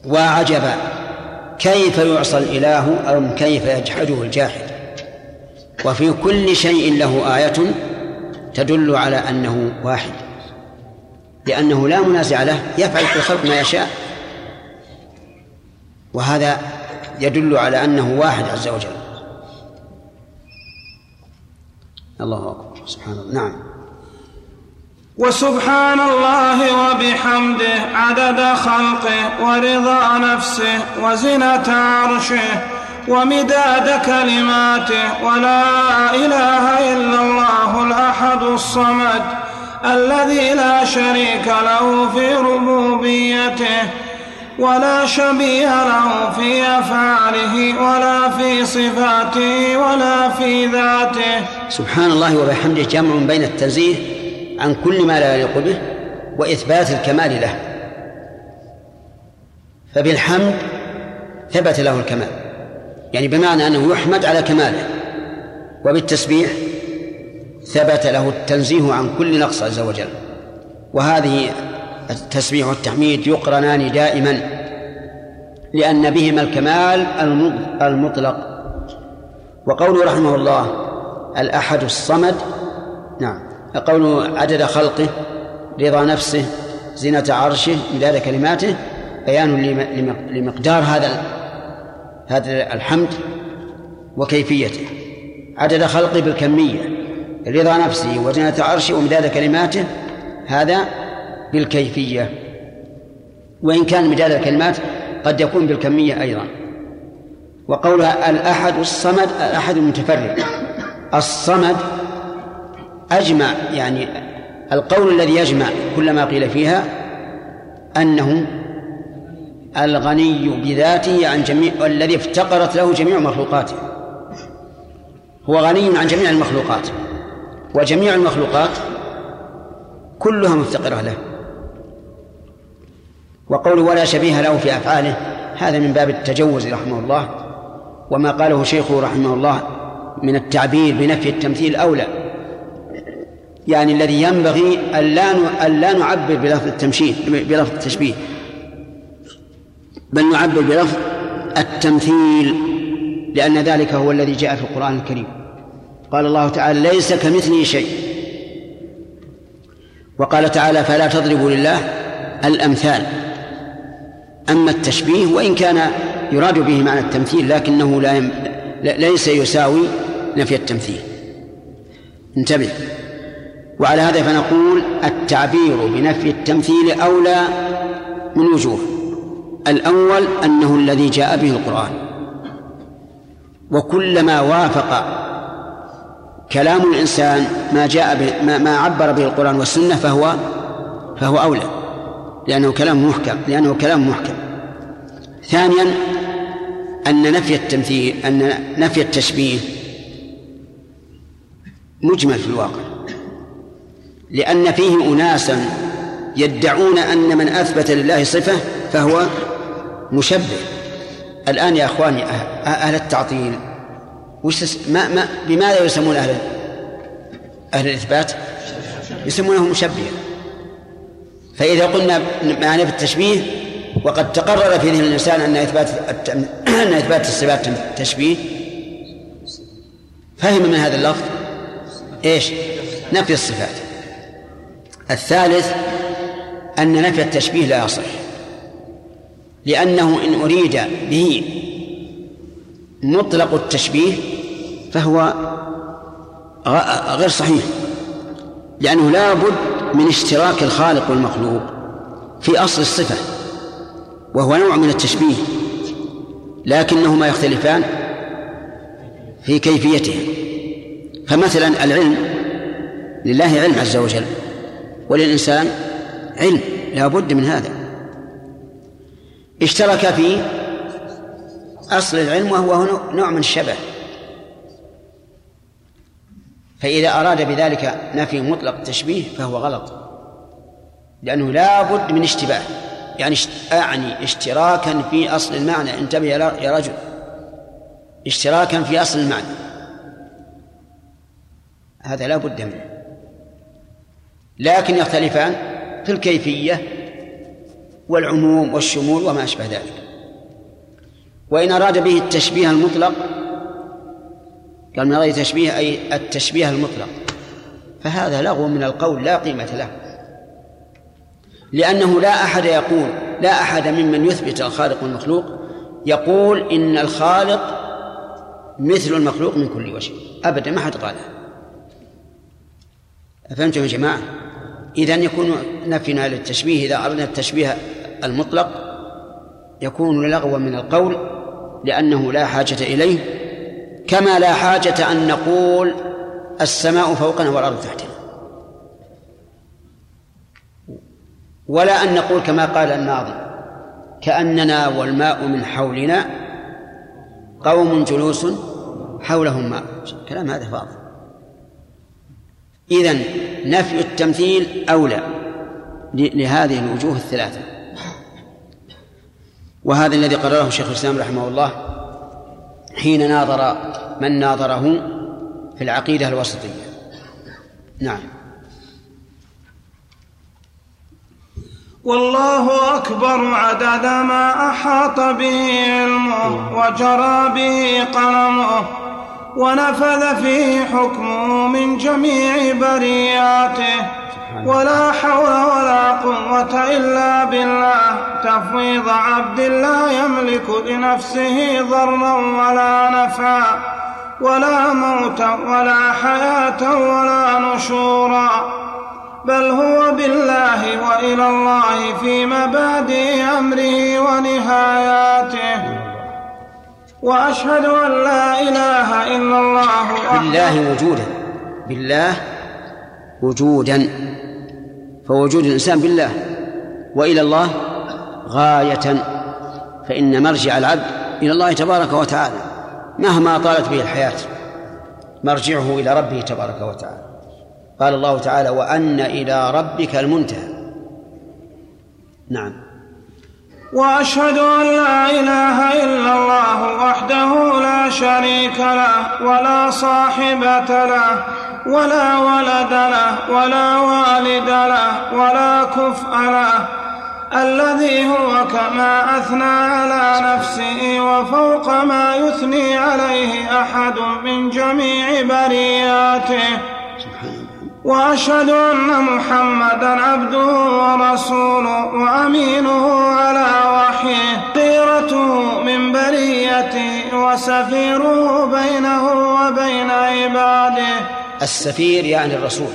S2: وعجبا كيف يعصى الإله أو كيف يجحده الجاحد؟ وفي كل شيء له آية تدل على أنه واحد. لأنه لا منازع له يفعل في الخلق ما يشاء. وهذا يدل على أنه واحد عز وجل. الله أكبر. سبحان الله. نعم.
S1: وسبحان الله وبحمده عدد خلقه ورضا نفسه وزنة عرشه ومداد كلماته. ولا إله إلا الله الأحد الصمد الذي لا شريك له في ربوبيته ولا شبيه له في أفعاله ولا في صفاته ولا في ذاته.
S2: سبحان الله وبحمده جمع بين التنزيه عن كل ما لا يليق به وإثبات الكمال له. فبالحمد ثبت له الكمال. يعني بمعنى أنه يحمد على كماله. وبالتسبيح ثبت له التنزيه عن كل نقص عز وجل. وهذه التسبيح والتحميد يقرنان دائما لأن بهما الكمال المطلق. وقوله رحمه الله الأحد الصمد نعم. قوله عدد خلقه رضا نفسه زينة عرشه مداد كلماته بيان لمقدار هذا هذا الحمد وكيفيته. عدد خلقه بالكمية رضا نفسه وزنة عرشه ومداد كلماته هذا بالكيفية. وإن كان مداد الكلمات قد يكون بالكمية أيضا. وقولها الأحد الصمد الأحد المتفرد الصمد أجمع يعني القول الذي يجمع كل ما قيل فيها أنه الغني بذاته عن جميع الذي افتقرت له جميع مخلوقاته. هو غني عن جميع المخلوقات. وجميع المخلوقات كلها مفتقرة له. وقول ولا شبيه له في أفعاله هذا من باب التجوز رحمه الله. وما قاله شيخه رحمه الله من التعبير بنفي التمثيل أولى. يعني الذي ينبغي ألا ألا نعبر بلفظ التمشيه بلفظ التشبيه. بل نعبر بلفظ التمثيل لأن ذلك هو الذي جاء في القرآن الكريم. قال الله تعالى ليس كمثله شيء. وقال تعالى فلا تضربوا لله الأمثال. أما التشبيه وإن كان يراد به معنى التمثيل لكنه لا يم... ليس يساوي نفي التمثيل. انتبه. وعلى هذا فنقول التعبير بنفي التمثيل أولى من وجوه. الأول أنه الذي جاء به القرآن. وكلما وافق كلام الإنسان ما جاء به ما, ما عبر به القرآن والسنة فهو فهو أولى لأنه كلام محكم لأنه كلام محكم. ثانيا أن نفي التمثيل أن نفي التشبيه مجمل في الواقع. لأن فيه أناسا يدعون أن من أثبت لله صفة فهو مشبه الآن يا أخواني أه- أهل التعطيل وش ما ما بماذا يسمون أهل أهل الإثبات؟ يسمونهم مشبهة فإذا قلنا معنى بالتشبيه وقد تقرر في ذهن الإنسان أن إثبات أن إثبات الصفات تشبيه فهم من هذا اللفظ إيش؟ نفي الصفات الثالث أن نفي التشبيه لا يصح لأنه إن أريد به مطلق التشبيه فهو غير صحيح لأنه لا بد من اشتراك الخالق والمخلوق في أصل الصفة وهو نوع من التشبيه لكنهما يختلفان في كيفيته. فمثلا العلم لله علم عز وجل وللإنسان علم لا بد من هذا. اشترك في أصل العلم وهو نوع من الشبه. فإذا أراد بذلك نفي مطلق التشبيه فهو غلط لأنه لا بد من اشتباه. يعني أعني اشتراكا في أصل المعنى. انتبه يا رجل. اشتراكا في أصل المعنى. هذا لا بد منه. لكن يختلفان في الكيفية والعموم والشمول وما أشبه ذلك. وإن أراد به التشبيه المطلق قال من غير تشبيه أي التشبيه المطلق فهذا لغو من القول لا قيمة له. لأنه لا أحد يقول لا أحد ممن يثبت الخالق والمخلوق يقول إن الخالق مثل المخلوق من كل وجه. أبدا ما حد قالها أفهمتم يا جماعة؟ إذا يكون نفينا للتشبيه إذا أردنا التشبيه المطلق يكون لغوا من القول لأنه لا حاجة إليه كما لا حاجة أن نقول السماء فوقنا والأرض تحتنا. ولا أن نقول كما قال الناظم كأننا والماء من حولنا قوم جلوس حولهم ماء. كلام هذا فاضل. إذن نفي التمثيل أولى لهذه الوجوه الثلاثة. وهذا الذي قرره شيخ الإسلام رحمه الله حين ناظر من ناظره في العقيدة الوسطية. نعم.
S1: والله أكبر عدد ما أحاط به علمه وجرى به قلمه ونفذ فيه حكمه من جميع برياته. ولا حول ولا قوة إلا بالله. تفويض عبد لا يملك لنفسه ضرا ولا نفعا ولا موتا ولا حياة ولا نشورا. بل هو بالله وإلى الله في مبادئ أمره ونهاياته. وأشهد أن لا إله إلا الله
S2: بالله وجودا بالله وجودا فوجود الإنسان بالله وإلى الله غاية فإن مرجع العبد إلى الله تبارك وتعالى مهما طالت به الحياة مرجعه إلى ربه تبارك وتعالى. قال الله تعالى وأن إلى ربك المنتهى. نعم.
S1: وأشهد أن لا إله إلا الله وحده لا شريك له ولا صاحبة له ولا ولد له ولا والد له ولا كفء له الذي هو كما أثنى على نفسه وفوق ما يثني عليه أحد من جميع برياته وأشهد أن محمدا عبده ورسوله وأمينه على وحيه. خيرته من بريته وسفيره بينه وبين عباده.
S2: السفير يعني الرسول.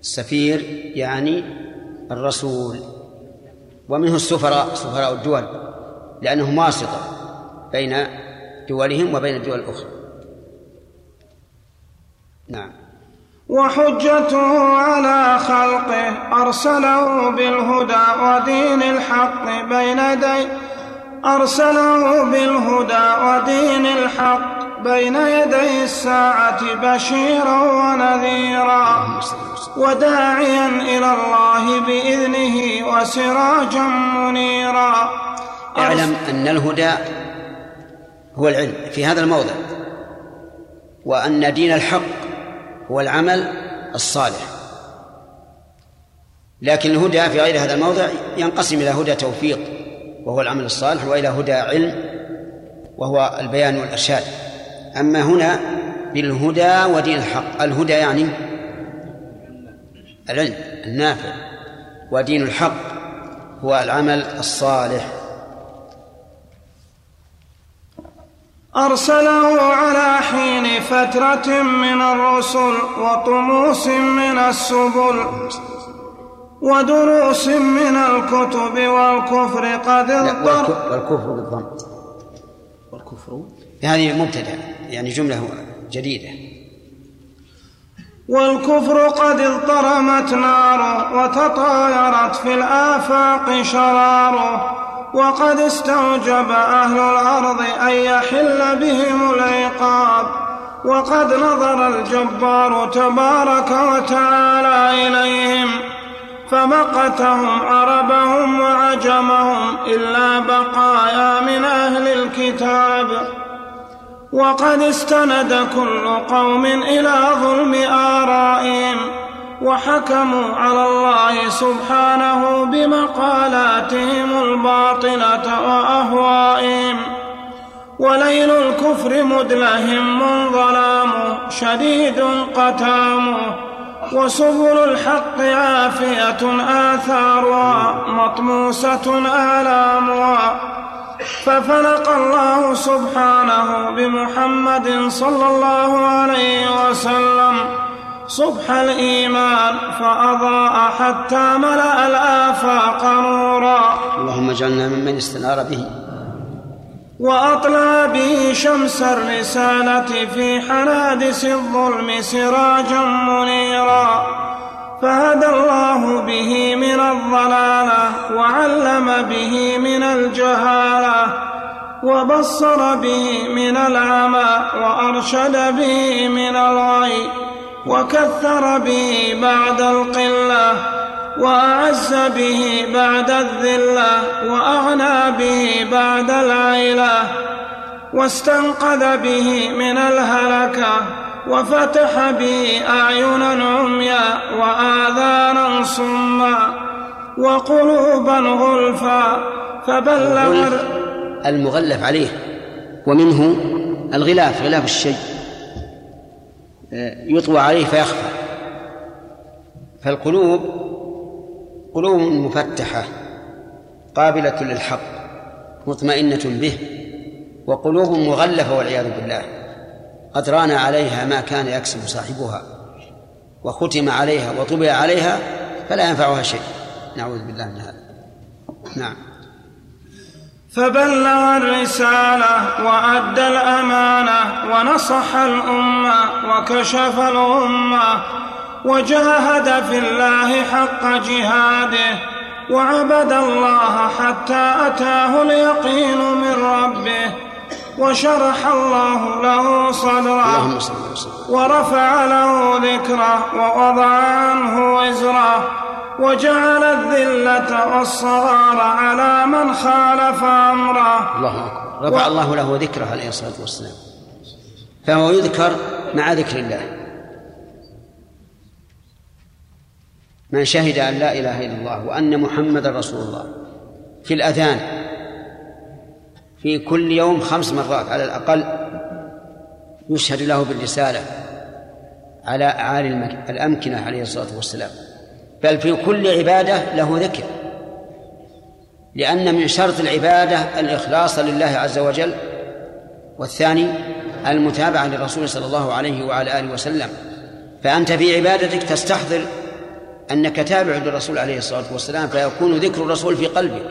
S2: السفير يعني الرسول. ومنه السفراء سفراء الدول لأنهم واسطة بين دولهم وبين الدول الأخرى. نعم.
S1: وحجته على خلقه أرسله بالهدى ودين الحق بين يدي أرسله بالهدى ودين الحق بين يدي الساعة بشيرا ونذيرا وداعيا إلى الله بإذنه وسراجا منيرا.
S2: اعلم أن الهدى هو العلم في هذا الموضع وأن دين الحق هو العمل الصالح. لكن الهدى في غير هذا الموضع ينقسم إلى هدى توفيق وهو العمل الصالح وإلى هدى علم وهو البيان والإرشاد. أما هنا بالهدى ودين الحق الهدى يعني العلم النافع ودين الحق هو العمل الصالح.
S1: أرسله على حين فترة من الرسل وطموس من السبل ودروس من الكتب والكفر قد اضطر.
S2: والكفر بالضم. والكفر؟ هذه مبتدأ يعني جملة جديدة.
S1: والكفر قد اضطرمت ناره وتطايرت في الآفاق شراره. وقد استوجب أهل الأرض أن يحل بهم العقاب. وقد نظر الجبار تبارك وتعالى إليهم فمقتهم عربهم وعجمهم إلا بقايا من أهل الكتاب. وقد استند كل قوم إلى ظلم آرائهم وحكموا على الله سبحانه بمقالاتهم الباطلة وأهوائهم. وليل الكفر مدلهم ظلام شديد قتام وسبل الحق عافية آثارها مطموسة آلامها ففلق الله سبحانه بمحمد صلى الله عليه وسلم صبح الإيمان فأضاء حتى ملأ الآفاق نورا.
S2: اللهم اجعلنا ممن استنار به.
S1: وأطلع به شمس الرسالة في حنادس الظلم سراجا منيرا. فهدى الله به من الضلالة وعلم به من الجهالة. وبصر به من العمى وأرشد به من الغي. وكثر به بعد القلة وأعز به بعد الذلة وأغنى به بعد العيلة واستنقذ به من الهلكة وفتح به أعينا عميا وآذانا صما وقلوبا غلفا فبلغ
S2: المغلف عليه ومنه الغلاف غلاف الشيء. يطوى عليه فيخفى. فالقلوب قلوب مفتحة قابلة للحق مطمئنة به وقلوب مغلفة والعياذ بالله. قد ران عليها ما كان يكسب صاحبها وختم عليها وطبع عليها فلا ينفعها شيء. نعوذ بالله من هذا. نعم.
S1: فبلغ الرسالة وأدى الأمانة ونصح الأمة وكشف الأمة وجاهد في الله حق جهاده وعبد الله حتى أتاه اليقين من ربه وشرح الله له صدره ورفع له ذكره ووضع عنه وزره وجعل الذلة والصغار على من خالف أمره.
S2: الله أكبر. رفع الله له ذكره عليه الصلاة والسلام فهو يذكر مع ذكر الله. من شهد أن لا إله إلا الله وأن محمدا رسول الله. في الأذان. في كل يوم خمس مرات على الأقل يشهد له بالرسالة على أعالي الأمكنة عليه الصلاة والسلام. بل في كل عبادة له ذكر. لأن من شرط العبادة الإخلاص لله عز وجل والثاني المتابعة للرسول صلى الله عليه وعلى آله وسلم. فأنت في عبادتك تستحضر أنك تابع للرسول عليه الصلاة والسلام فيكون ذكر الرسول في قلبك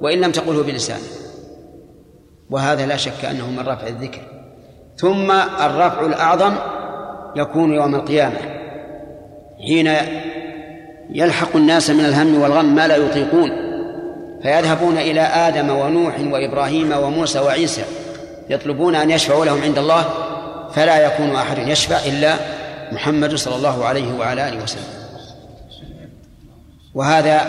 S2: وإن لم تقله بلسانك. وهذا لا شك أنه من رفع الذكر. ثم الرفع الأعظم يكون يوم القيامة حين يلحق الناس من الهم والغم ما لا يطيقون فيذهبون إلى آدم ونوح وإبراهيم وموسى وعيسى يطلبون أن يشفعوا لهم عند الله فلا يكون أحد يشفع إلا محمد صلى الله عليه وعلى آله وسلم. وهذا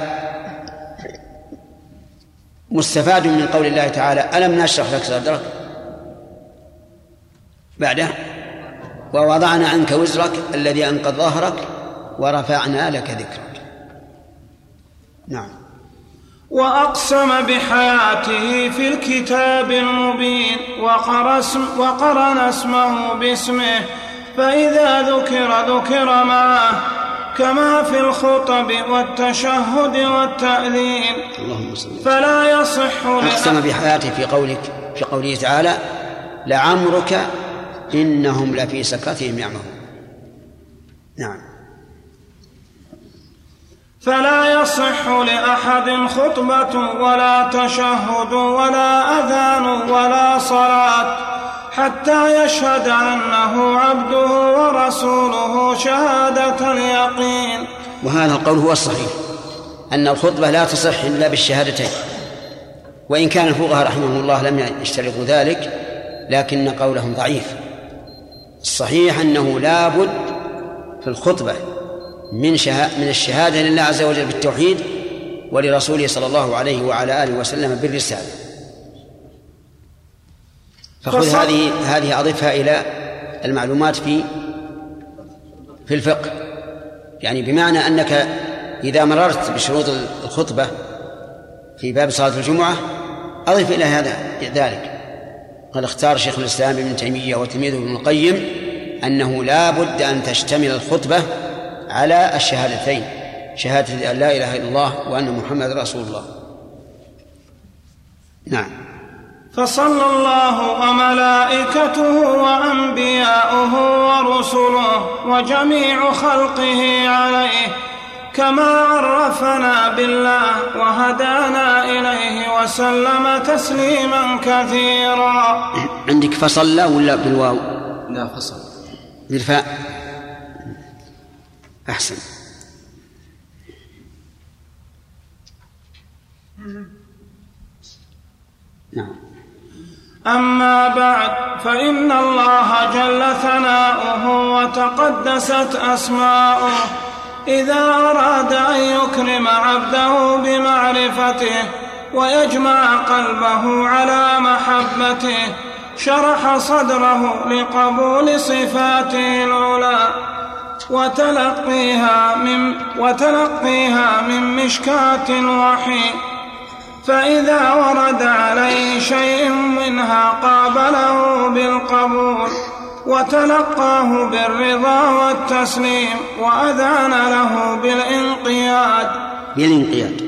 S2: مستفاد من قول الله تعالى ألم نشرح لك صدرك؟ بعده ووضعنا عنك وزرك الذي أنقض ظهرك ورفعنا لك ذكرك. نعم.
S1: وأقسم بحياته في الكتاب المبين وقرن اسمه باسمه فإذا ذكر ذكر معه كما في الخطب والتشهد والتأذين.
S2: اللهم صل
S1: فلا يصح
S2: أقسم بحياته في قولك في قوله تعالى لعمرك إنهم لفي سكرتهم يعمهون. نعم.
S1: فلا يصح لأحد خطبة ولا تشهد ولا أذان ولا صلاة حتى يشهد أنه عبده ورسوله شهادة اليقين.
S2: وهذا القول هو الصحيح أن الخطبة لا تصح إلا بالشهادتين وإن كان الفقهاء رحمهم الله لم يشترطوا ذلك لكن قولهم ضعيف. الصحيح أنه لا بد في الخطبة من من الشهادة لله عز وجل بالتوحيد ولرسوله صلى الله عليه وعلى آله وسلم بالرسالة. فخذ هذه هذه أضفها إلى المعلومات في في الفقه. يعني بمعنى أنك إذا مررت بشروط الخطبة في باب صلاة الجمعة أضف إلى هذا ذلك. قد اختار شيخ الإسلام ابن تيمية وتلميذه ابن القيم أنه لا بد أن تشتمل الخطبة على الشهادتين. شهادة أن لا إله إلا الله وأن محمد رسول الله. نعم.
S1: فصلى الله وملائكته وأنبياؤه ورسله وجميع خلقه عليه كما عرفنا بالله وهدانا إليه وسلم تسليما كثيرا.
S2: عندك فصلى ولا بالواو؟
S6: لا فصل.
S2: بالفاء. أحسن. نعم.
S1: أما بعد فإن الله جل ثناؤه وتقدست أسماؤه. إذا أراد أن يكرم عبده بمعرفته ويجمع قلبه على محبته شرح صدره لقبول صفاته العلى وتلقيها من وتلقيها من مشكاة الوحي. فإذا ورد عليه شيء منها قابله بالقبول وتلقاه بالرضا والتسليم وأذعن له بالانقياد.
S2: بالانقياد.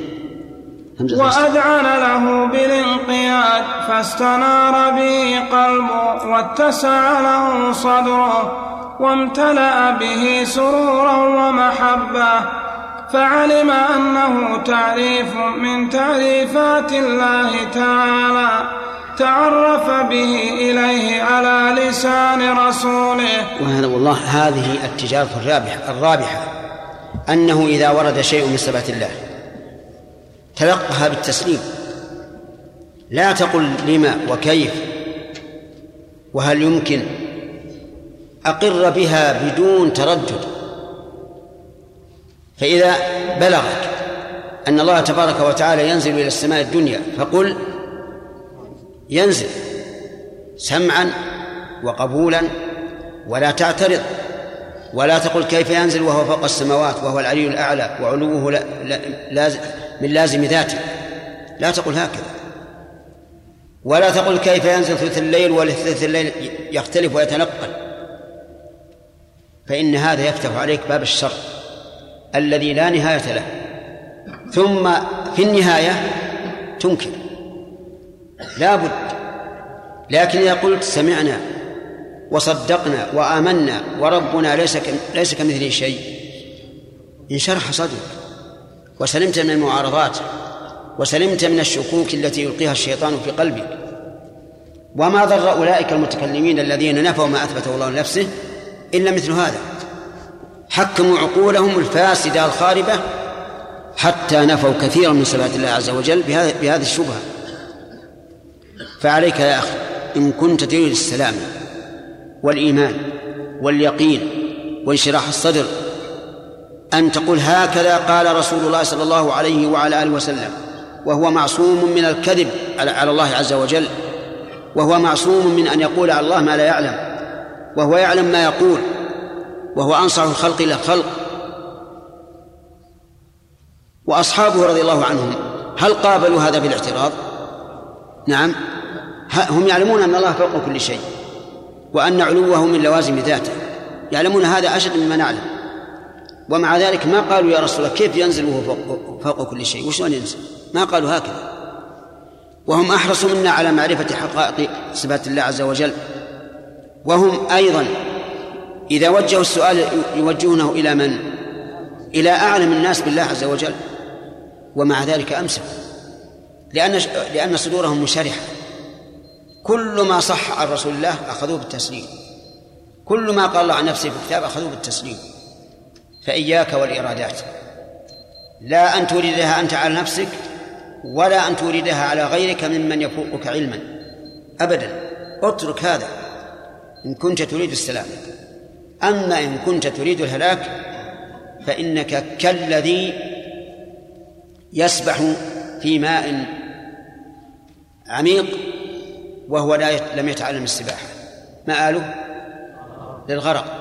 S1: وأذعن له بالانقياد فاستنار به قلبه واتسع له صدره. وامتلأ به سرورا ومحبة فعلم أنه تعريف من تعريفات الله تعالى تعرف به إليه على لسان رسوله.
S2: وهذا والله هذه التجارة الرابحة الرابحة. أنه إذا ورد شيء من صفات الله تلقها بالتسليم. لا تقل لما وكيف وهل يمكن أقر بها بدون تردد. فإذا بلغك أن الله تبارك وتعالى ينزل إلى السماء الدنيا فقل ينزل سمعا وقبولا ولا تعترض. ولا تقل كيف ينزل وهو فوق السماوات وهو العلي الأعلى وعلوه لا لا من لازم ذاته. لا تقل هكذا. ولا تقل كيف ينزل ثلث الليل ولثلث الليل يختلف ويتنقل. فإن هذا يفتح عليك باب الشر الذي لا نهاية له. ثم في النهاية تنكر. لا بد. لكن إذا قلت سمعنا وصدقنا وآمنا وربنا ليس ليس كمثله شيء انشرح صدرك. وسلمت من المعارضات. وسلمت من الشكوك التي يلقيها الشيطان في قلبك. وما ضر أولئك المتكلمين الذين نفوا ما أثبته الله لنفسه إلا مثل هذا. حكموا عقولهم الفاسدة الخاربة حتى نفوا كثيرا من صفات الله عز وجل بهذه الشبهة. فعليك يا أخي إن كنت تريد السلام والإيمان واليقين وانشراح الصدر أن تقول هكذا قال رسول الله صلى الله عليه وعلى آله وسلم وهو معصوم من الكذب على الله عز وجل وهو معصوم من أن يقول على الله ما لا يعلم. وهو يعلم ما يقول وهو أنصح الخلق إلى الخلق وأصحابه رضي الله عنهم هل قابلوا هذا بالاعتراض؟ نعم. هم يعلمون أن الله فوق كل شيء وأن علوه من لوازم ذاته. يعلمون هذا أشد مما نعلم. ومع ذلك ما قالوا يا رسول الله كيف ينزل وهو فوق, فوق كل شيء؟ وشلون ينزل؟ ما قالوا هكذا. وهم أحرص منا على معرفة حقائق صفات الله عز وجل. وهم أيضا. إذا وجهوا السؤال يوجهونه إلى من؟ إلى أعلم الناس بالله عز وجل. ومع ذلك أمسكوا لأن لأن صدورهم منشرحة. كل ما صح عن رسول الله أخذوه بالتسليم. كل ما قال الله عن نفسه في الكتاب أخذوه بالتسليم. فإياك والإرادات. لا أن تريدها أنت على نفسك ولا أن تريدها على غيرك ممن يفوقك علما. أبدا. اترك هذا. إن كنت تريد السلام. أما إن كنت تريد الهلاك فإنك كالذي يسبح في ماء عميق وهو لا لم يتعلم السباحة. مآله للغرق.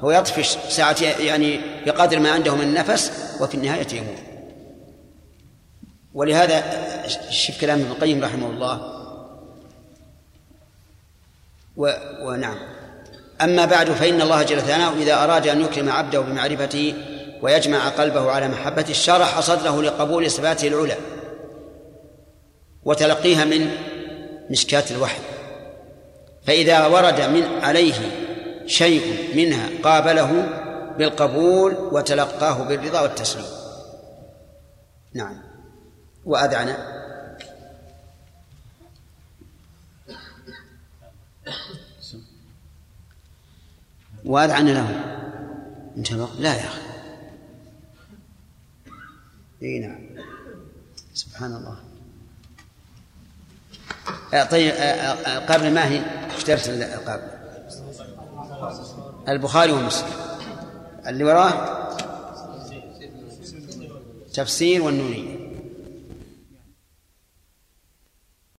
S2: هو يطفش ساعة يعني بقدر ما عنده من نفس وفي النهاية يموت. ولهذا شوف كلام ابن القيم رحمه الله و... ونعم. أما بعد فإن الله جل ثناؤه إذا أراد أن يكرم عبده بمعرفته ويجمع قلبه على محبته شرح صدره لقبول صفاته العلى وتلقيها من مشكاة الوحي. فإذا ورد من عليه شيء منها قابله بالقبول وتلقاه بالرضا والتسليم. نعم. وأذعن وأذعن له انتهى لا يا أخي. إي نعم. سبحان الله. آه، طيب آه، آه، قبل ما هي؟ إيش درس القبل البخاري ومسلم. اللي وراه؟ تفسير والنونية.